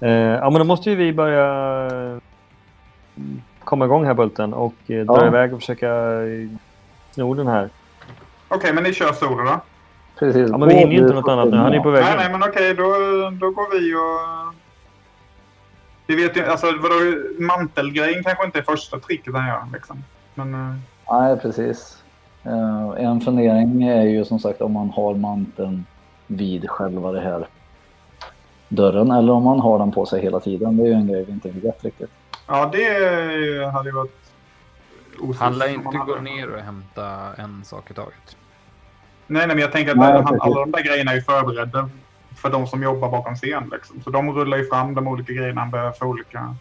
Eh, ja, men då måste ju vi börja eh, komma igång här Bulten och eh, dra Ja. iväg och försöka eh, sno den här. Okej, men ni kör solo då? Precis. Ja, men vi hinner ju inte något annat nu. Han är på Nej, vägen. nej, men okej, då, då går vi och... Vi vet ju, alltså vadå, mantelgrejen kanske inte är första tricket han gör liksom. Men... eh, Nej, precis. Eh, en fundering är ju som sagt om man har manteln vid själva det här dörren eller om man har den på sig hela tiden. Det är ju en grej vi inte vet riktigt. Ja, det hade ju varit han lär inte gå ner och hämta en sak i taget. Nej, nej, men jag tänker att Nej, han, alla de där grejerna är ju förberedda för de som jobbar bakom scen. Liksom. Så de rullar ju fram de olika grejerna han behöver för olika...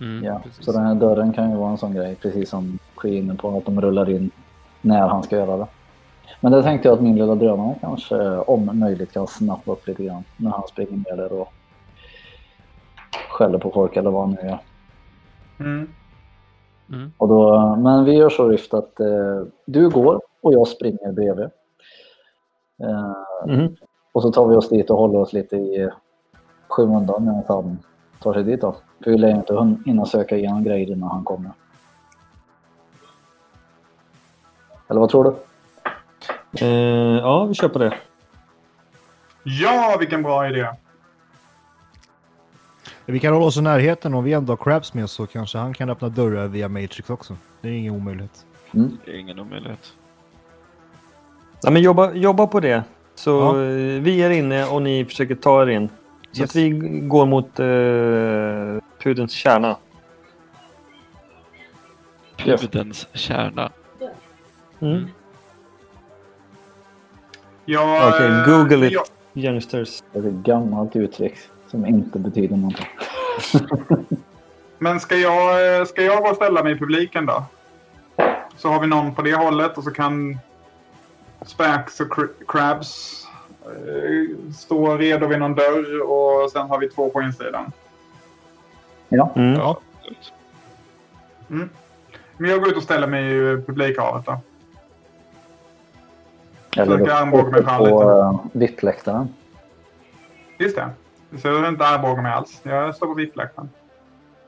Mm, Ja, precis. så den här dörren kan ju vara en sån grej, precis som Ski inne på, att de rullar in när han ska göra det. Men det tänkte jag att min lilla drönare kanske om möjligt kan snappa upp lite grann när han springer ner där och skäller på folk eller vad han nu gör. Mm. Mm. Och då, men vi gör så Rift att eh, du går och jag springer bredvid. Mhm. och så tar vi oss dit och håller oss lite i skymundan medan han tar sig dit då. För vi lär inte hinna söka igenom grejer innan han kommer. Eller vad tror du? Eh, ja, vi kör på det. Ja, vilken bra idé! Vi kan hålla oss i närheten om vi ändå har Krabs med så kanske han kan öppna dörrar via Matrix också. Det är ingen omöjlighet. Det är ingen omöjlighet. Ja, men jobba, jobba på det. Så Ja. eh, vi är inne och ni försöker ta er in. Så Yes. att vi går mot uh, pudelns kärna. Pudens kärna. Mm. Ja, Okej, eh, Google it. ja, Youngsters. Det är ett gammalt uttryck som inte betyder någonting. Men ska jag, eh, ska jag bara ställa mig i publiken då? Så har vi någon på det hållet och så kan Spax och Cr- Crabs eh, stå redo vid någon dörr och sen har vi två på insidan. Ja, Mm. Ja. Mm. Men jag går ut och ställer mig i publikhavet då. eller Försöker armbåga mig fram på lite. uh, VIP-läktaren. Just det. Så jag inte armbågar mig alls. Jag står på VIP-läktaren.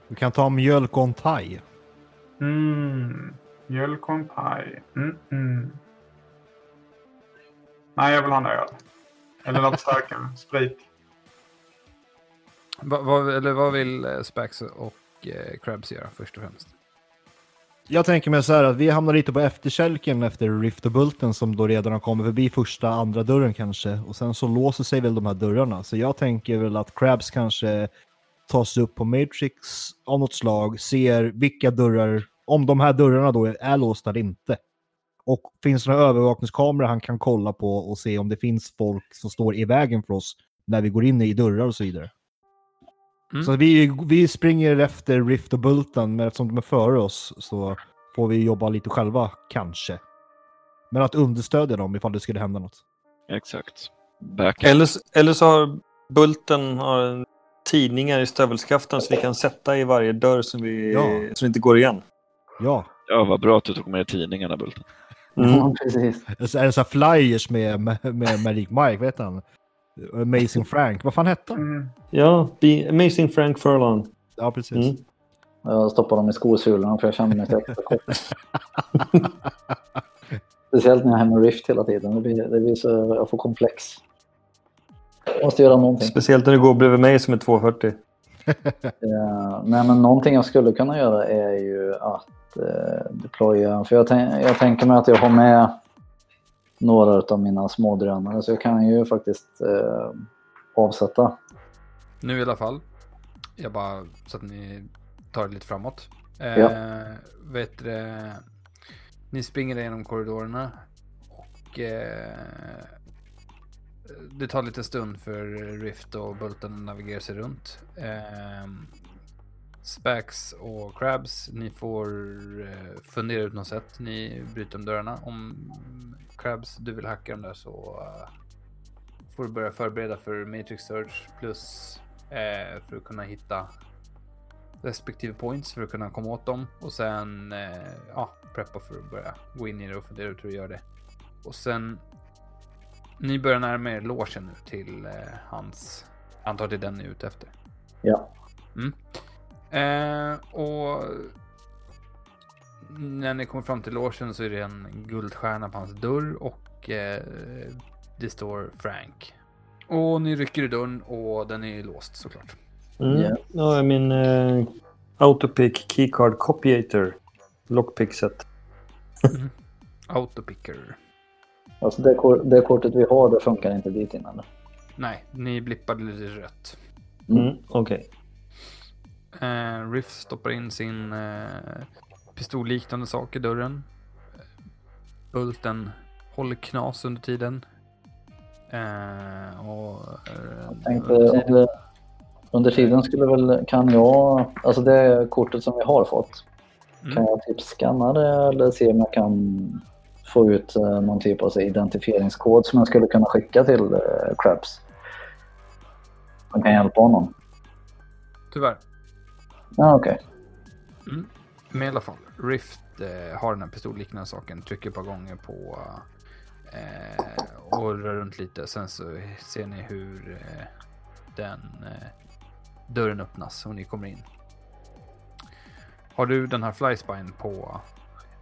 Vi kan ta mjölk on thai. Mm. Mjölk och en paj. Mm, mm. Nej, jag vill ha en öl. Eller något starkare. Sprit. Va, vad, eller vad vill eh, Spax och eh, Krabs göra först och främst? Jag tänker mig så här att vi hamnar lite på efterkälken efter Rift och Bulten som då redan har kommit förbi första, andra dörren kanske. Och sen så låser sig väl de här dörrarna. Så jag tänker väl att Krabs kanske tar sig upp på Matrix av något slag, ser vilka dörrar, om de här dörrarna då är låsta eller inte. Och finns det några övervakningskameror han kan kolla på och se om det finns folk som står i vägen för oss när vi går in i dörrar och så vidare. Mm. Så vi, vi springer efter Rift och Bulten, men eftersom de är före oss så får vi jobba lite själva, kanske. Men att understödja dem ifall det skulle hända något. Exakt. Back Eller, eller så har Bulten har tidningar i stövelskaften så vi kan sätta i varje dörr som, vi, Ja. det inte går igen. Ja, Ja, vad bra att du tog med tidningarna Bulten. Mm. Ja, precis. så är det så här flyers med, med, med Magic Mike, heter han? Amazing Frank, vad fan hette han? Mm. Ja, Be Amazing Frank Furlong. Ja, precis. Mm. Jag stoppar dem i skosulorna för jag känner mig så. Speciellt när jag är hemma med Rift hela tiden. Det blir, det blir så, jag får komplex. Jag måste göra någonting. Speciellt när du går bredvid mig som är 240. Eh, nej, men någonting jag skulle kunna göra är ju att eh, deploya. För jag, jag tänker mig att jag har med några av mina smådrönare. Så jag kan ju faktiskt eh, avsätta. Nu i alla fall. Jag bara så att ni tar det lite framåt. Eh, Ja. Vet du, ni springer igenom korridorerna och eh, det tar lite stund för Rift och Bulten att navigera sig runt. Eh, Spax och Crabs, ni får eh, fundera ut något sätt. Ni bryter om dörrarna. Om Crabs, du vill hacka dem där så eh, får du börja förbereda för Matrix Search plus eh, för att kunna hitta respektive points för att kunna komma åt dem och sen eh, ja, preppa för att börja gå in i det och fundera ut hur du gör det. Och sen ni börjar närma er logen nu till eh, hans, antar det är den ni är ute efter. Ja. Eh, och när ni kommer fram till logen så är det en guldstjärna på hans dörr och eh, det står Frank. Och ni rycker i dörren och den är låst såklart. Mm. Ja. Ja, min eh, Autopic Keycard Copiator. Lockpick set. Autopicker. Alltså det, kor- det kortet vi har det funkar inte dit in eller? Nej, ni blippade lite rött. Mm. Okej. Eh, Riff stoppar in sin eh, pistolliknande sak i dörren. Bulten håller knas under tiden. Eh, och, eh, Jag tänkte under tiden- under, tiden skulle väl, kan jag, alltså det kortet som vi har fått, kan Mm. jag typ scanna det eller se om jag kan få ut eh, någon typ av så, identifieringskod som jag skulle kunna skicka till eh, Krabs. Som kan hjälpa honom. Tyvärr. Ja, okej. Men i alla fall, Rift eh, har den här pistolliknande saken, trycker ett par gånger på eh, och rör runt lite. Sen så ser ni hur eh, den eh, dörren öppnas och ni kommer in. Har du den här flyspine på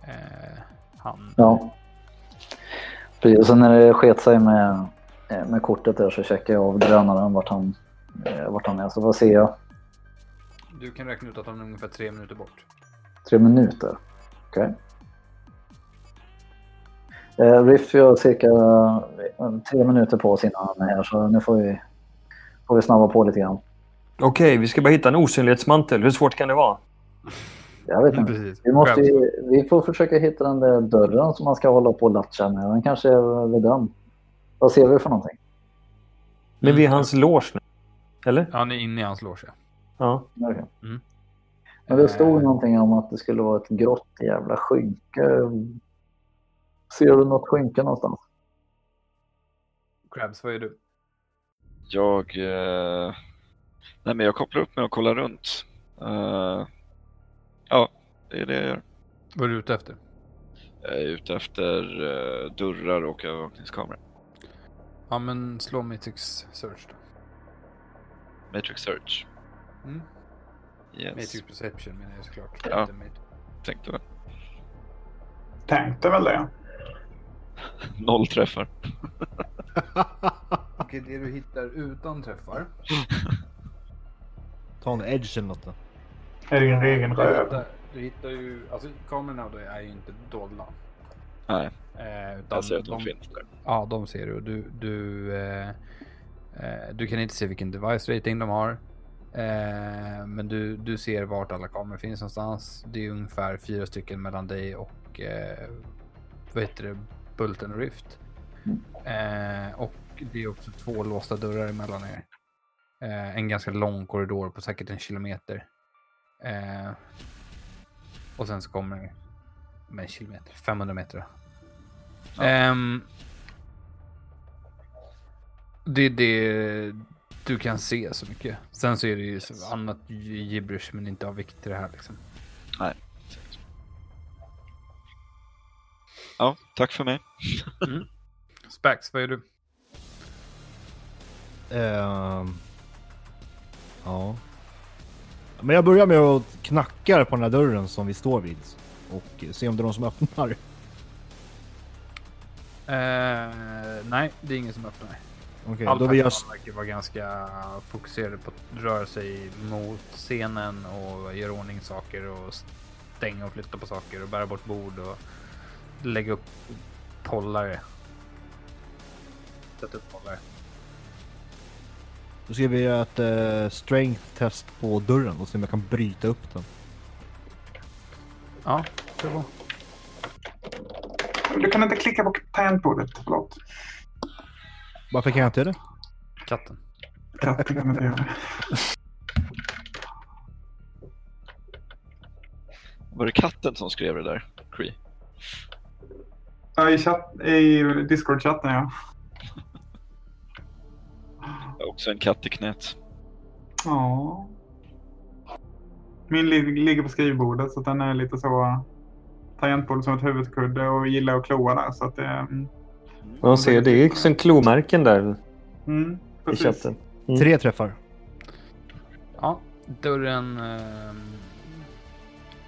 eh, han? Ja. Precis, och sen när det sket sig med, eh, med kortet där så checkar jag av drönaren vart han, vart han är. Så vad ser jag? Du kan räkna ut att han är ungefär tre minuter bort. Tre minuter. Okej. Eh, Riff har cirka eh, tre minuter på oss innan han är här så nu får vi, får vi snabba på lite grann. Okej, vi ska bara hitta en osynlighetsmantel. Hur svårt kan det vara? Jag vet inte. Precis. Vi, måste ju, vi får försöka hitta den där dörren som man ska hålla på och latcha med. Den kanske är vid den. Vad ser vi för någonting? Men vi är hans loge nu. Eller? Han är inne i hans loge. Ja. Okej. Mm. Men det stod Eh. någonting om att det skulle vara ett grått jävla skynke. Ser du något skynke någonstans? Krabs, vad är du? Jag... Eh... Nej, men jag kopplar upp mig och kollar runt. Eh, Ja, det är det jag gör. Vad är du ute efter? Jag är ute efter eh, dörrar och övervakningskameror. Ja, men slå Matrix Search då. Matrix Search. Mm. Yes. Matrix Perception menar jag såklart. Ja. Tänkte väl. Tänkte väl det. Noll träffar. Okej, det du hittar utan träffar. Ta en edge eller något då. Är det din egen Du röv? hittar, du hittar ju, alltså kamerorna då är ju inte dolda. Nej, Eh, utan jag ser att de finns där. Ja, de ser du. Du, du, eh, eh, du kan inte se vilken device rating de har. Eh, men du, du ser vart alla kameror finns någonstans. Det är ungefär fyra stycken mellan dig och eh, vad heter det? Bulten och Rift. Eh, och det är också två låsta dörrar emellan er. Eh, en ganska lång korridor på säkert en kilometer. Eh, och sen så kommer med en kilometer, 500 meter. Ehm, det det du kan se så mycket. Sen så är det ju så annat gibberish men inte av vikt i det här liksom. Nej. Ja, tack för mig. Spax, vad är du? Ehm, ja. Men jag börjar med att knacka på den här dörren som vi står vid. Och se om det är någon som öppnar. Eh, nej, det är ingen som öppnar. Okej, All då jag... personal verkar vara ganska fokuserade på att röra sig mot scenen och göra ordning saker och stänga och flytta på saker och bära bort bord och lägga upp pollare. Sätta upp pollare. Då ska vi göra ett eh, strength test på dörren och se om jag kan bryta upp den. Ja, kör på. Du kan inte klicka på tangentbordet. Förlåt. Varför kan jag inte göra det? Katten. Katten kan inte göra det. Var det katten som skrev det där? Cree? Ja, i, chatt, i Discord-chatten ja. Jag har också en katt i knät. Ja. Min li- ligger på skrivbordet så den är lite så tangentbord som ett huvudkudde och gillar att kloa där. Så att det, mm, Man ser, det är liksom klomärken där mm, i chatten. Mm. Tre träffar. Ja, dörren. ehm,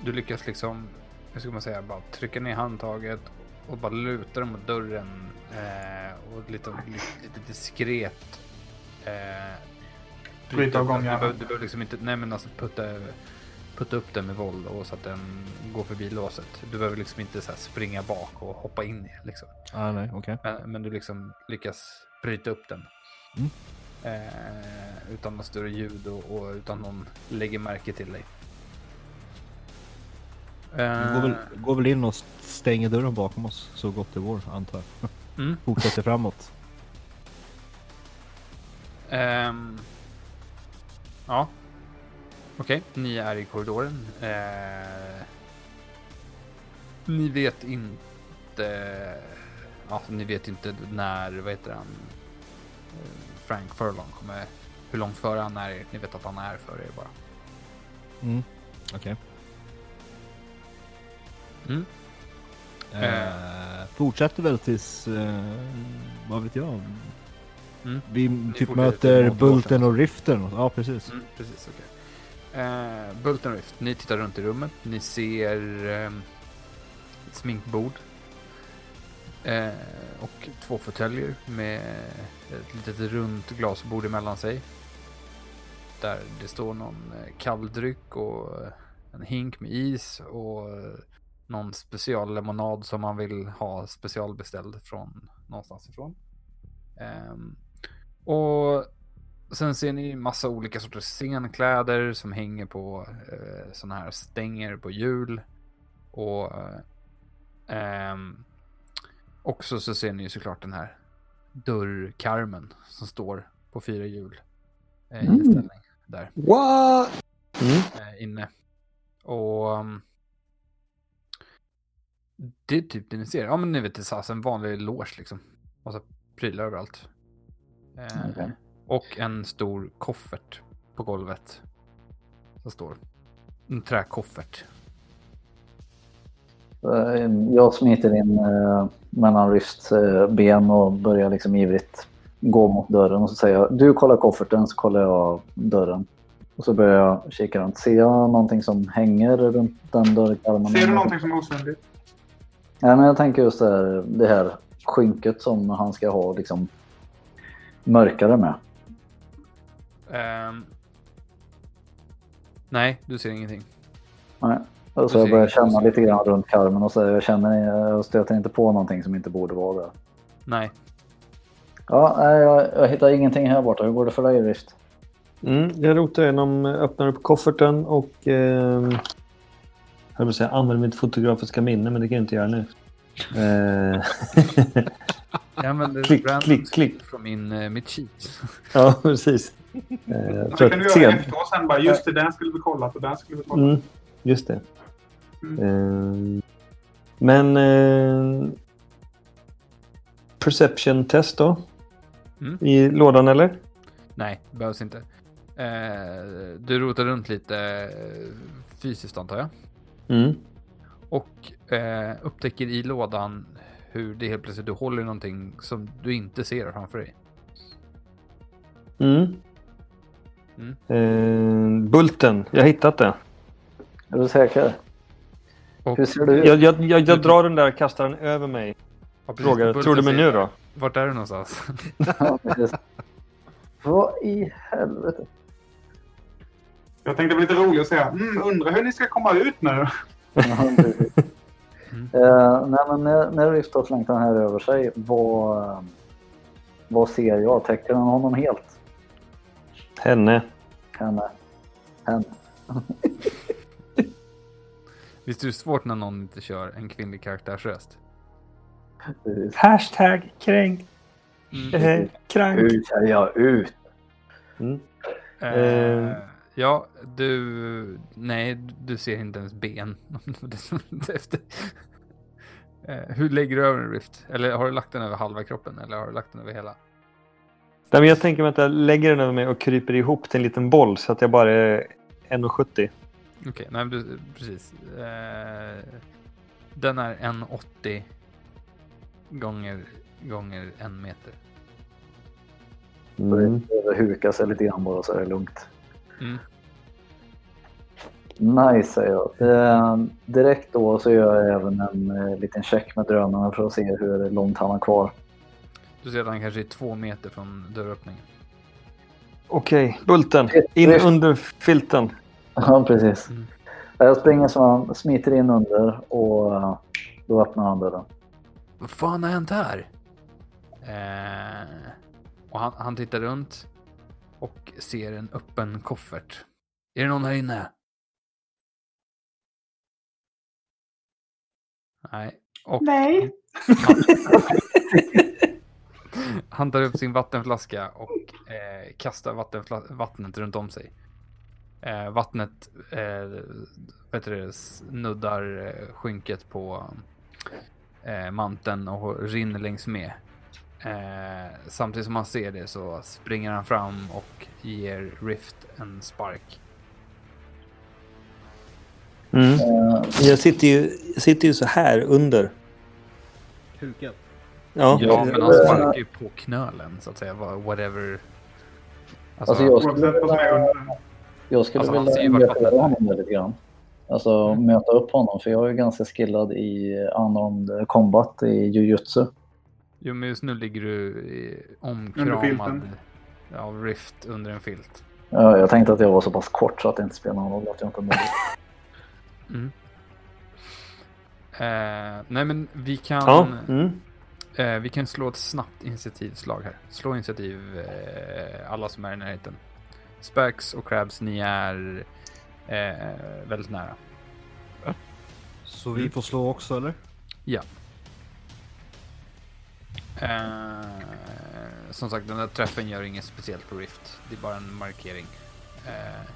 du lyckas liksom, hur ska man säga, bara trycka ner handtaget och bara luta dig mot dörren eh, och lite, lite, lite diskret. Eh, Bryta av upp- gång, alltså, du, behöver, liksom inte, nej men alltså putta, putta upp den med våld och så att den går förbi låset. Du behöver liksom inte så springa bak och hoppa in i liksom. Ah, nej, okej. Men, men du liksom lyckas bryta upp den. Mm. Eh, utan något större ljud och, och utan någon lägger märke till dig. Eh, Går, väl, går väl in och stänger dörren bakom oss så gott det går, antar jag. Mm. Fortsätter framåt. ehm, ja. Okej, ni är i korridoren. Eh, ni vet inte... Ja, ni vet inte när, vad heter han? Eh, Frank Furlong kommer... Hur långt före han är. Ni vet att han är före er bara. Mm. Okej. Mm. Eh, fortsätter väl tills, eh, vad vet jag? Mm. Vi typ möter Bulten och Riften. Ja, precis. Mm, precis, okej. Eh, Bulten Rift, ni tittar runt i rummet. Ni ser eh, ett sminkbord. Eh, och två fåtöljer med ett litet runt glasbord emellan sig. Där det står någon eh, kalldryck och eh, en hink med is och eh, någon speciallemonad som man vill ha specialbeställd från någonstans ifrån. Ehm, och sen ser ni massa olika sorters scenkläder som hänger på eh, sådana här stänger på hjul. Och eh, ehm, också så ser ni såklart den här dörrkarmen som står på fyra hjul eh, i en Mm. ställning där What? Mm. eh, inne. Och um, det är typ det ni ser. Ja men ni vet det är en vanlig loge liksom. Massa prylar överallt. Eh, Okej. Och en stor koffert på golvet. Som står. En träkoffert. Eh, Jag smiter in eh, mellan Rifts eh, ben och börjar liksom ivrigt gå mot dörren och så säger jag du kollar kofferten så kollar jag dörren. Och så börjar jag kika runt. Ser jag någonting som hänger runt den dörrkarmen? Ser du någonting som är osynligt? Nej, men jag tänker just det här, det här skynket som han ska ha liksom mörkare med. Ehm, nej, du ser ingenting. Nej. Och så Du jag börjar känna lite grann runt karmen och så jag känner jag stöter inte på någonting som inte borde vara där. Nej. Ja, jag, jag hittar ingenting här borta. Hur går det för dig Rift? Mm, jag rotar igenom, öppnar upp kofferten och... Eh, jag vill säga använder mitt fotografiska minne, men det kan jag inte göra nu. Jag använder Klick, random klick, klick. från min, eh, mitt cheat. ja, precis. Eh, Det kan du att göra efteråt sen bara. Just det, där skulle vi kollat och där skulle vi kollat. Mm, just det. Mm. Eh, men... Eh, perception test då? Mm. I lådan eller? Nej, behövs inte. Eh, du rotar runt lite eh, fysiskt antar jag. Mm. Och eh, upptäcker i lådan hur det helt plötsligt du håller i någonting som du inte ser framför dig. Mm. Mm. Eh, bulten, jag har hittat det. Är du säker? Och, Hur ser du ut? Jag, jag, jag, jag drar den där och kastar den över mig. Ja, precis, Frågar, tror du mig nu då? Vart är du någonstans? Ja. Vad i helvete? Jag tänkte bli lite rolig och säga mm, undrar hur ni ska komma ut nu. Mm. Eh, nej, men när, när Rift har slängt den här över sig, vad, vad ser jag? Täcker den honom helt? Henne. Henne? Henne? Visst är det svårt när någon inte kör en kvinnlig karaktärsröst? Hashtag kränkt. Mm. Eh, krank. Hur ser jag ut? Mm. Eh, Eh. Ja, du... Nej, du ser inte ens ben. Eh, hur lägger du över en rift? Eller har du lagt den över halva kroppen? Eller har du lagt den över hela? Nej, men jag tänker mig att jag lägger den över mig och kryper ihop till en liten boll så att jag bara är 1,70. Okej, nej men du, precis. Eh, den är 1,80 gånger, gånger en meter. Mm. Behöver huka sig lite grann bara så är det lugnt. Mm. Nice säger jag. Eh, direkt då så gör jag även en eh, liten check med drönaren för att se hur långt han har kvar. Du ser att han kanske är två meter från dörröppningen. Okej, bulten. In under filten. Ja, precis. Mm. Jag springer så han smiter in under och eh, då öppnar han dörren. Vad fan har hänt här? Eh, och han, han tittar runt och ser en öppen koffert. Är det någon här inne? Nej. Och Nej. han tar upp sin vattenflaska och eh, kastar vattenfla- vattnet runt om sig. Eh, vattnet eh, vet du, det, snuddar eh, skynket på eh, manteln och rinner längs med. Eh, samtidigt som han ser det så springer han fram och ger Rift en spark. Mm. Eh, Jag, sitter ju, jag sitter ju så här under. Kuken. Ja. Ja, men han Eh, sparkar ju på knölen så att säga. Whatever. Alltså, Alltså jag skulle. Jag skulle Alltså, vilja engagera honom lite grann. Alltså Mm. möta upp honom för jag är ganska skillad i unarmed combat i jujutsu. Jo, men just nu ligger du omkramad av Rift under en filt. Ja, jag tänkte att jag var så pass kort så att det inte spelar någon roll att jag inte nådde. Mm. Eh, nej, men vi kan, Ja. Mm. eh, vi kan slå ett snabbt initiativslag här. Slå initiativ eh, alla som är i närheten. Spax och Crabs, ni är eh, väldigt nära. Så vi får slå också eller? Eh, som sagt, den där träffen gör inget speciellt på Rift. Det är bara en markering. Eh,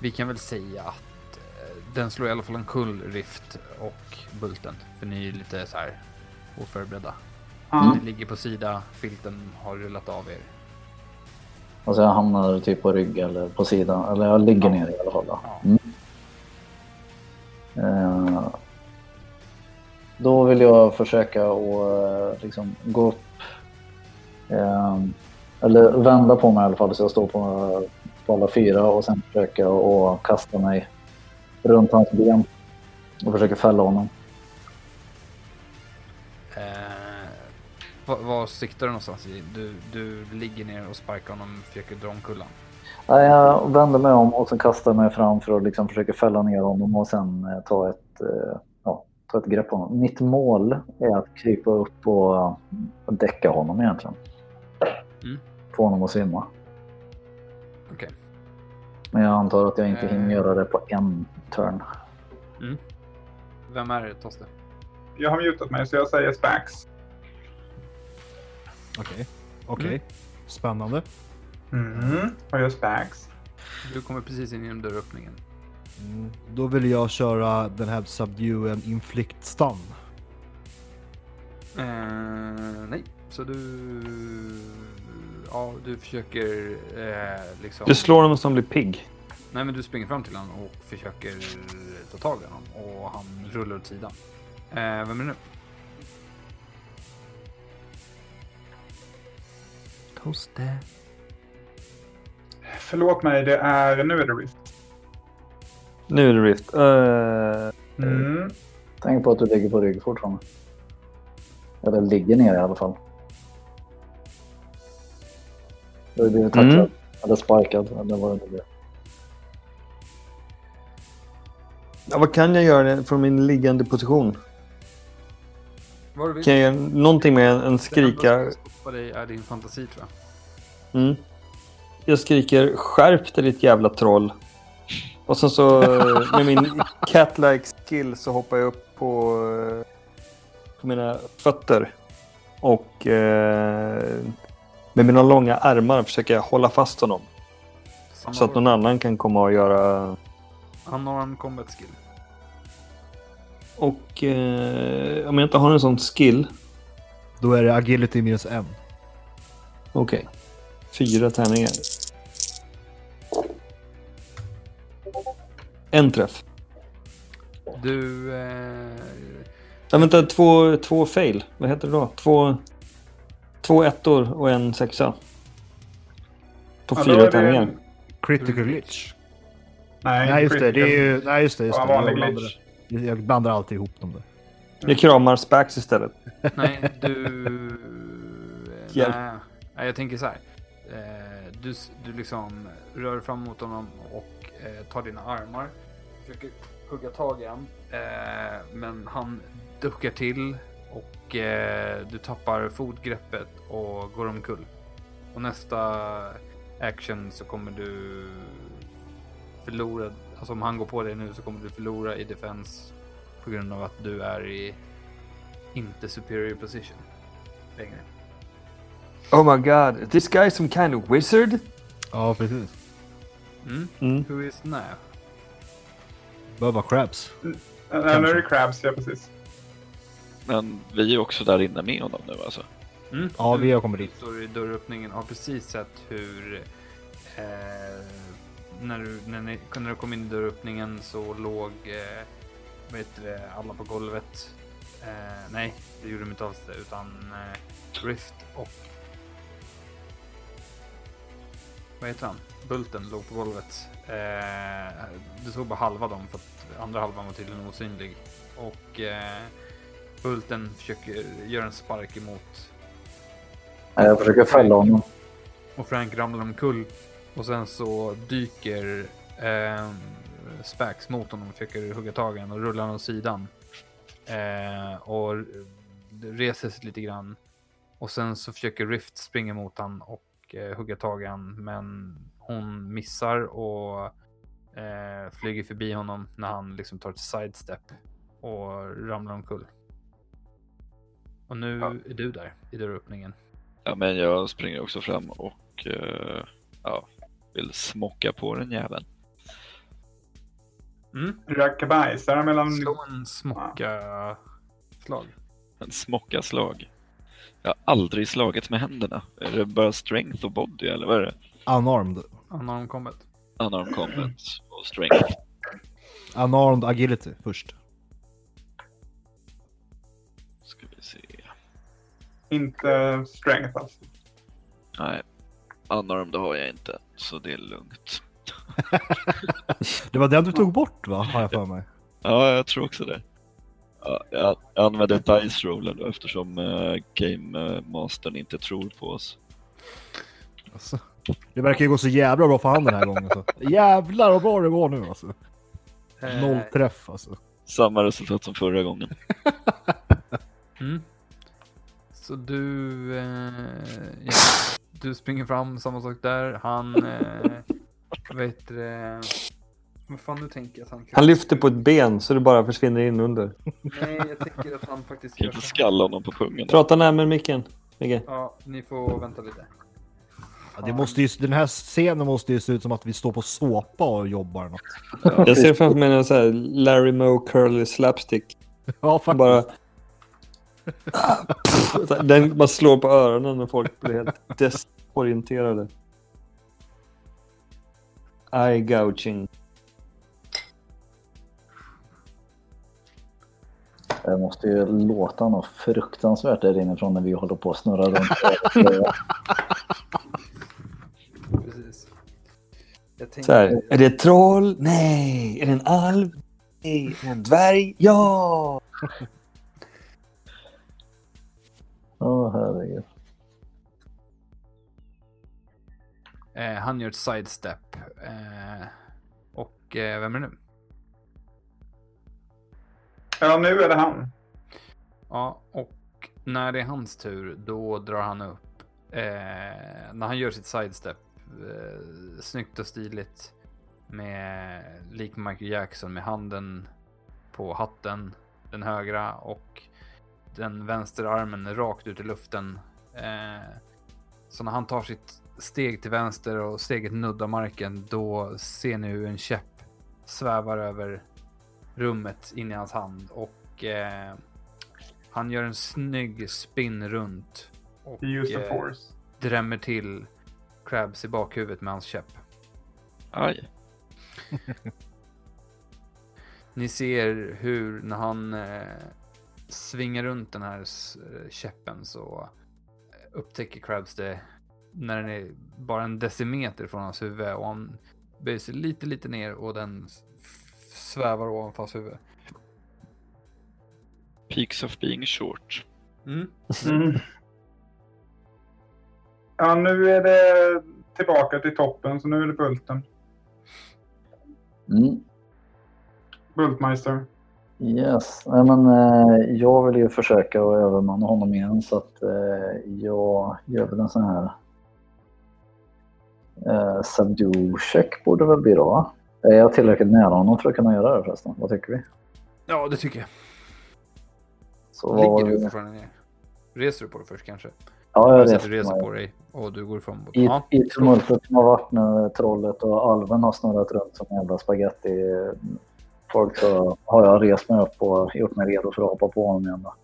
vi kan väl säga att eh, den slår i alla fall en kull Rift och Bulten. För ni är lite så här oförberedda. Ja. Ni ligger på sida, filten har rullat av er. Alltså jag hamnar typ på rygg eller på sidan. Eller jag ligger ner i alla fall. Då. Ja. Mm. Eh, då vill jag försöka att eh, liksom gå upp. Eh, eller vända på mig i alla fall så jag står på, på alla fyra och sen försöka att kasta mig runt hans ben. Och försöka fälla honom. Eh, vad, siktar du någonstans i? Du, du ligger ner och sparkar honom och försöker dra omkull. Nej, Jag vänder mig om och sen kastar mig fram för att liksom försöka fälla ner honom och sen eh, ta ett, eh, ta ett grepp på honom. Mitt mål är att krypa upp och eh, däcka honom egentligen. Mm. Få honom att svimma. Okej. Men jag antar att jag inte Eh. hinner göra det på en turn. Vem är det, Toste? Jag har mutat mig så jag säger Spax. Okej. Okej. Mm. Spännande. Mm. Och jag Spax. Du kommer precis in genom dörröppningen. Mm. Då vill jag köra den här Subdue and Inflict Stun. Eh, nej, så du... Ja, du försöker eh, liksom... Du slår honom som blir pigg. Nej, men du springer fram till honom och försöker ta tag i honom och han rullar åt sidan. Eh, vem är det nu? Toste. Förlåt mig, det är... Nu är det Rift. Nu är det Rift. Eh, Mm. Tänk på att du ligger på rygg fortfarande. Eller ligger ner i alla fall. Du har blivit tacklad. Mm. Eller sparkad. Eller vad det nu blir. ja, vad kan jag göra från min liggande position? Vad du vill. Kan jag göra någonting med en, en Det enda skrika? som stoppar dig är din fantasi tror jag. Mm. Jag skriker skärp dig ditt jävla troll. Och sen så med min cat-like skill så hoppar jag upp på, eh, på mina fötter. Och eh, med mina långa armar försöker jag hålla fast honom. Samma Så att någon annan kan komma och göra... Han har en combat skill. Och eh, om jag inte har en sån skill. Då är det agility minus en. Okej. Fyra tärningar. En träff. Du... Eh, Ja, vänta, två, två fail. Vad heter det då? Två, två ettor och en sexa. På Ja, då fyra tärningar. en- Critical glitch. Nej, Nej just det, det är ju... Nej just det, just det. Jag vanlig blandar, glitch. jag blandar alltid ihop dem där. Jag kramar Spax istället. nej, du... Hjälp. nej, nej, jag tänker så här. Eh, du, du liksom rör fram mot honom och eh, tar dina armar. Försöker hugga tag i honom. Eh, men han duckar till och eh, du tappar fotgreppet och går omkull. Och nästa action så kommer du förlora. Alltså om han går på dig nu så kommer du förlora i defense på grund av att du är i inte superior position längre. Oh my god, is this guy some kind of wizard? Ja, precis. Mm. Mm. Who is now? Bör vara crabs. Nej, nu är det Crabs, ja precis. Men vi är också där inne med honom nu alltså. Mm. Ja, vi har kommit dit. står i dörröppningen och har precis sett hur eh, när, du, när, ni, när du kom in i dörröppningen så låg eh, vad heter det, alla på golvet. Eh, nej, det gjorde de inte alls det, utan eh, Rift och vad heter han? Bulten låg på golvet. Eh, du såg bara halva dem för att andra halvan var tydligen osynlig. Och eh, Bulten försöker göra en spark emot Jag försöker fälla honom. och Frank ramlar omkull. Och sen så dyker eh, Spax mot honom och försöker hugga tag i honom och rullar honom åt sidan. Eh, och reser sig lite grann. Och sen så försöker Rift springa mot honom och eh, hugga tag i honom. Men hon missar och eh, flyger förbi honom när han liksom tar ett sidestep och ramlar omkull. Och nu Ja. är du där i dörröppningen. Ja, men jag springer också fram och eh, ja, vill smocka på den jäveln. Mm. Rackabajsare mellan... Slå en smocka slag. En smocka slag. Jag har aldrig slagit med händerna. Är det bara strength och body eller vad är det? Unarmed. Unarmed combat. Unarmed combat och strength. Unarmed agility först. Ska vi se. Inte strength alltså. Nej, unarmed har jag inte, så det är lugnt. Det var den du tog bort va? Har jag för mig. Ja, jag tror också det. Ja, jag använder dice rollen då eftersom uh, Game Mastern inte tror på oss. Alltså. Det verkar ju gå så jävla bra för han den här gången. Så. Jävlar vad bra det går nu alltså. Noll träff alltså. Samma resultat som förra gången. Mm. Så du... Eh, ja, du springer fram, samma sak där. Han... Eh, vet det... Vad fan du tänker att han kan... Han lyfter på ett ben så det bara försvinner in under. Nej, jag tänker att han faktiskt Kan gör inte skalla honom på pungen. Prata närmare micken, Micke. Ja, ni får vänta lite. Ja, det måste ju, den här scenen måste ju se ut som att vi står på såpa och jobbar något. Jag ser framför mig en sån här Larry Moe Curly Slapstick. Ja, faktiskt. Bara... Den bara slår på öronen när folk blir helt desorienterade. Eye gouging. Det måste ju låta något fruktansvärt där inifrån när vi håller på att snurra runt. Precis. Så här, är det ett troll? Nej. Är det en alv? Nej. Är det en dvärg? Ja! Åh herregud. Eh, han gör ett sidestep. Eh, och eh, vem är det nu? Ja, nu är det han. Ja, och när det är hans tur, då drar han upp. Eh, när han gör sitt sidestep, eh, snyggt och stiligt. Med, lik Michael Jackson, med handen på hatten, den högra och den vänstra armen rakt ut i luften. Eh, så när han tar sitt steg till vänster och steget nuddar marken, då ser ni hur en käpp svävar över rummet in i hans hand och eh, han gör en snygg spin runt och eh, drämmer till Krabs i bakhuvudet med hans käpp. Aj. Ni ser hur när han eh, svingar runt den här eh, käppen så eh, upptäcker Krabs det när den är bara en decimeter från hans huvud och han böjer sig lite, lite ner och den svävar ovanför hans huvud. Peaks of being short. Mm. Mm. Ja, nu är det tillbaka till toppen, så nu är det Bulten. Mm. Bultmeister. Yes. Nej, men, eh, jag vill ju försöka att övermanna honom igen så att eh, jag gör väl en sån här eh, subdue check borde väl bli då va? Är jag tillräckligt nära honom för att kunna göra det förresten? Vad tycker vi? Ja, det tycker jag. Så Ligger du fortfarande ner? Reser du på det först kanske? Ja, Jag reser reser på dig och du går framåt. I, Ja, I tumultet som har varit när trollet och alven har snurrat runt som en jävla spaghetti folk så har jag rest mig upp och gjort mig redo för att hoppa på honom igen. Då.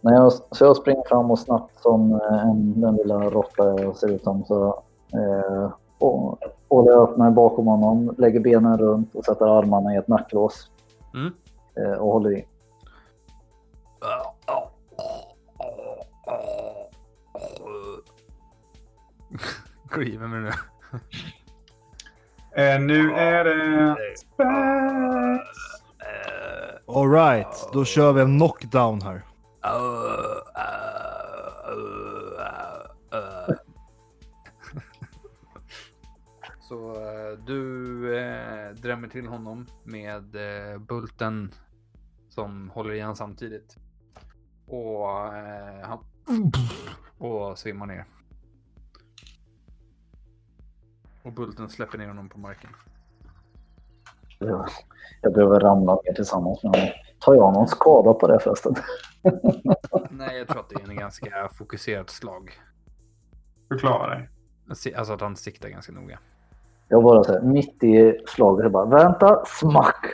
När jag, så jag springer fram och snabbt som eh, en, den lilla råtta jag ser ut som så eh, och, håller upp mig bakom honom, lägger benen runt och sätter armarna i ett nacklås Mm. eh, och håller i. Är det nu? Eh, nu är det... Alright, då kör vi en knockdown här. Du eh, drämmer till honom med eh, bulten som håller igen samtidigt. Och eh, han och svimmar ner. Och bulten släpper ner honom på marken. Jag, jag behöver ramla ner tillsammans med honom. Tar jag någon skada på det förresten? Nej, jag tror att det är en ganska fokuserat slag. Förklara dig. Alltså att han siktar ganska noga. Jag bara säger mitt i slaget, jag bara vänta, smack!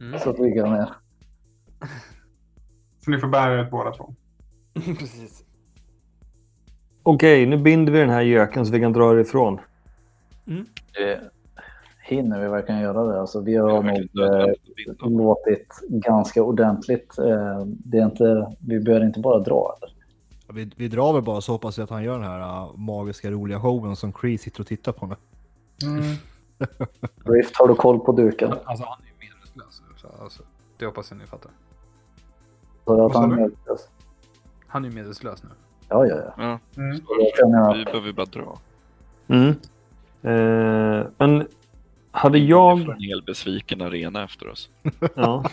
Mm. Så ligger jag ner. Så ni får bära ut båda två. Precis. Okej, nu binder vi den här göken så vi kan dra ifrån. Eh, Hinner vi verkligen göra det? Alltså, vi har nog eh, låtit ganska ordentligt. Eh, det är inte, vi behöver inte bara dra. Eller? Vi, vi drar väl bara så hoppas jag att han gör den här uh, magiska roliga showen som Cree sitter och tittar på nu. Rift, har du koll på duken? Alltså han är ju medvetslös nu. Så alltså, det hoppas jag ni fattar. För att han är medvetslös. Han är ju medvetslös nu. Ja, ja, ja. Ja, Mm. Jag känner vi behöver bara dra. Mm. Eh, men hade Vi jag... får en hel besviken arena efter oss.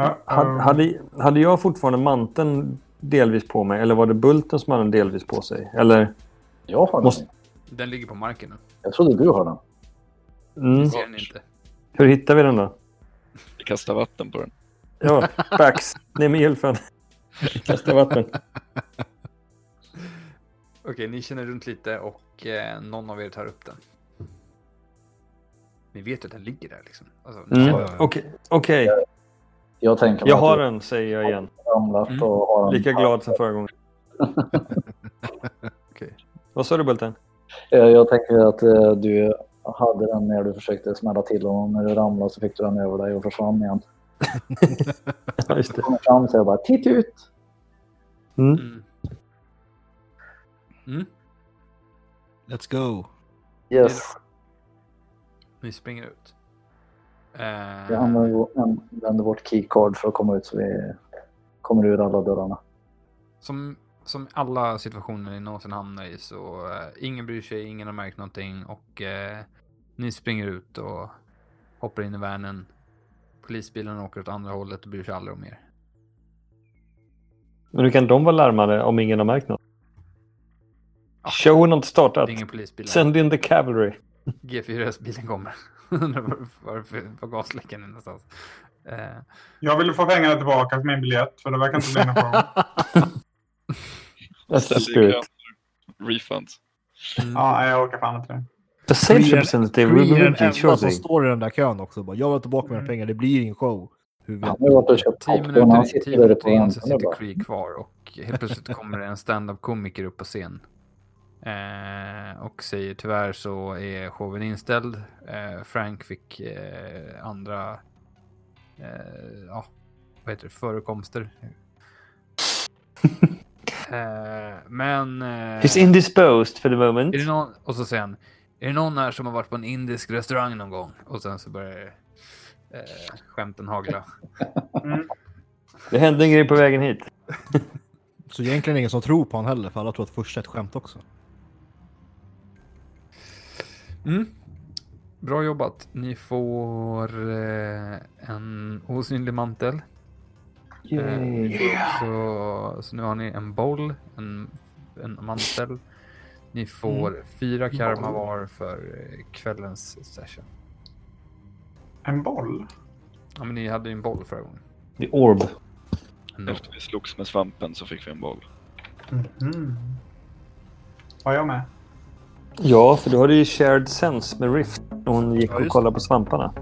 Ja, hade, hade, hade jag fortfarande manteln delvis på mig eller var det bulten som hade den delvis på sig? Eller? jag har den. Måste- Den ligger på marken nu. Jag trodde du har den. Mm. Det ser ni inte. Hur hittar vi den då? Vi kastar vatten på den. Ja, backs. Ner med gylfen. Kasta vatten. Okej, ni känner runt lite och eh, någon av er tar upp den. Ni vet ju att den ligger där liksom. Alltså, Mm. Ja, ja, ja. Okej, okej. Jag tänker jag har den säger jag igen. Mm. den. Lika glad som förra gången. Okej. Vad sa du Bulten? Eh, Jag tänker att eh, du hade den när du försökte smälla till honom. När du ramlade så fick du den över dig och försvann igen. Just det. Kommer fram så jag bara titt ut. Mm. Mm. Mm. Let's go. Yes. Ni springer ut. Eh, Jag använder, vår- använder vårt keycard för att komma ut så vi kommer ur alla dörrarna. som, som alla situationer ni någonsin hamnar i så eh, ingen bryr sig, ingen har märkt någonting och eh, ni springer ut och hoppar in i värnen. Polisbilen åker åt andra hållet och bryr sig aldrig om er. Men hur kan de vara larmade om ingen har märkt något? Ja. Showen har inte startat. Det är ingen polisbil. Send in the cavalry. G4S-bilen kommer. Undrar var, var, var gasläckan är någonstans. Eh, Jag vill få pengarna tillbaka för min biljett, för det verkar inte bli någon show. That's spirit. kön. Refunds. mm. Ja, jag orkar fan inte det. The sales Cree är- representative den som står i den där kön också. Bara, jag vill ha tillbaka mina Mm. pengar, det blir ingen show. Hur Han har varit och köpt Tio popcorn. Han minuter, sitter tio där minuter in så sitter. Cree kvar och helt plötsligt kommer det en stand-up komiker upp på scen. Eh, och säger tyvärr så är showen inställd. Eh, Frank fick eh, andra eh, ja, vad heter det, förekomster. eh, men... Eh, He's indisposed for the moment. är det någon, och så säger han, är det någon här som har varit på en indisk restaurang någon gång? Och sen så börjar eh, skämten hagla. Det hände en grej på vägen hit. Så egentligen ingen som tror på honom heller, för alla tror att första är ett skämt också. Mm. Bra jobbat. Ni får eh, en osynlig mantel. Eh, så, så nu har ni en boll, en, en mantel. Ni får fyra karma var för eh, kvällens session. En boll? Ja, men ni hade ju en boll förra gången. The orb. Ändå. Efter vi slogs med svampen så fick vi en boll. Mhm. Var jag med? Ja, för du hade ju shared sense med Rift. när Hon gick Ja, och kollade på svamparna.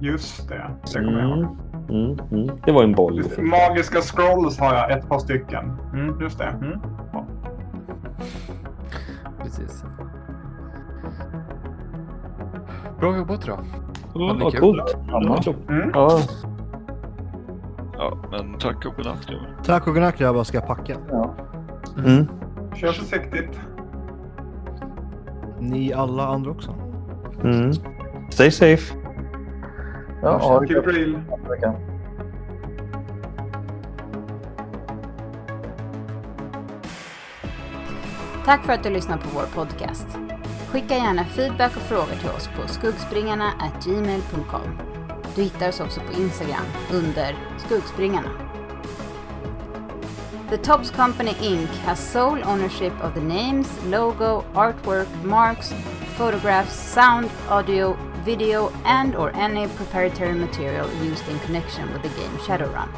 Just det. Det kommer jag Mm. ihåg. Mm, mm. Det var en boll. Magiska scrolls har jag ett par stycken. Mm, just det. Mm. Precis. Bra jobbat då. Mm, vad kul. coolt. Annars. Mm. Ja, Ja, men tack och godnatt grabbar. Tack och godnatt grabbar, ska jag packa. Ja. mm. Kör försiktigt. ni alla andra också. Mm. Stay safe. Ja, ha det real. veckan. Tack för att du lyssnar på vår podcast. Skicka gärna feedback och frågor till oss på skuggspringarna@gmail.com. Du hittar oss också på Instagram under skuggspringarna. The Tops Company Inc. has sole ownership of the names, logo, artwork, marks, photographs, sound, audio, video, and or any proprietary material used in connection with the game Shadowrun.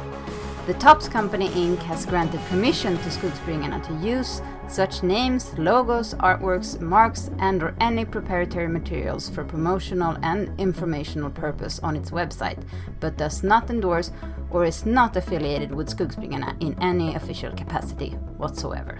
The Tops Company Inc. has granted permission to Skogspringarna to use such names, logos, artworks, marks, and or any proprietary materials for promotional and informational purpose on its website, but does not endorse or is not affiliated with Skogspringarna in any official capacity whatsoever.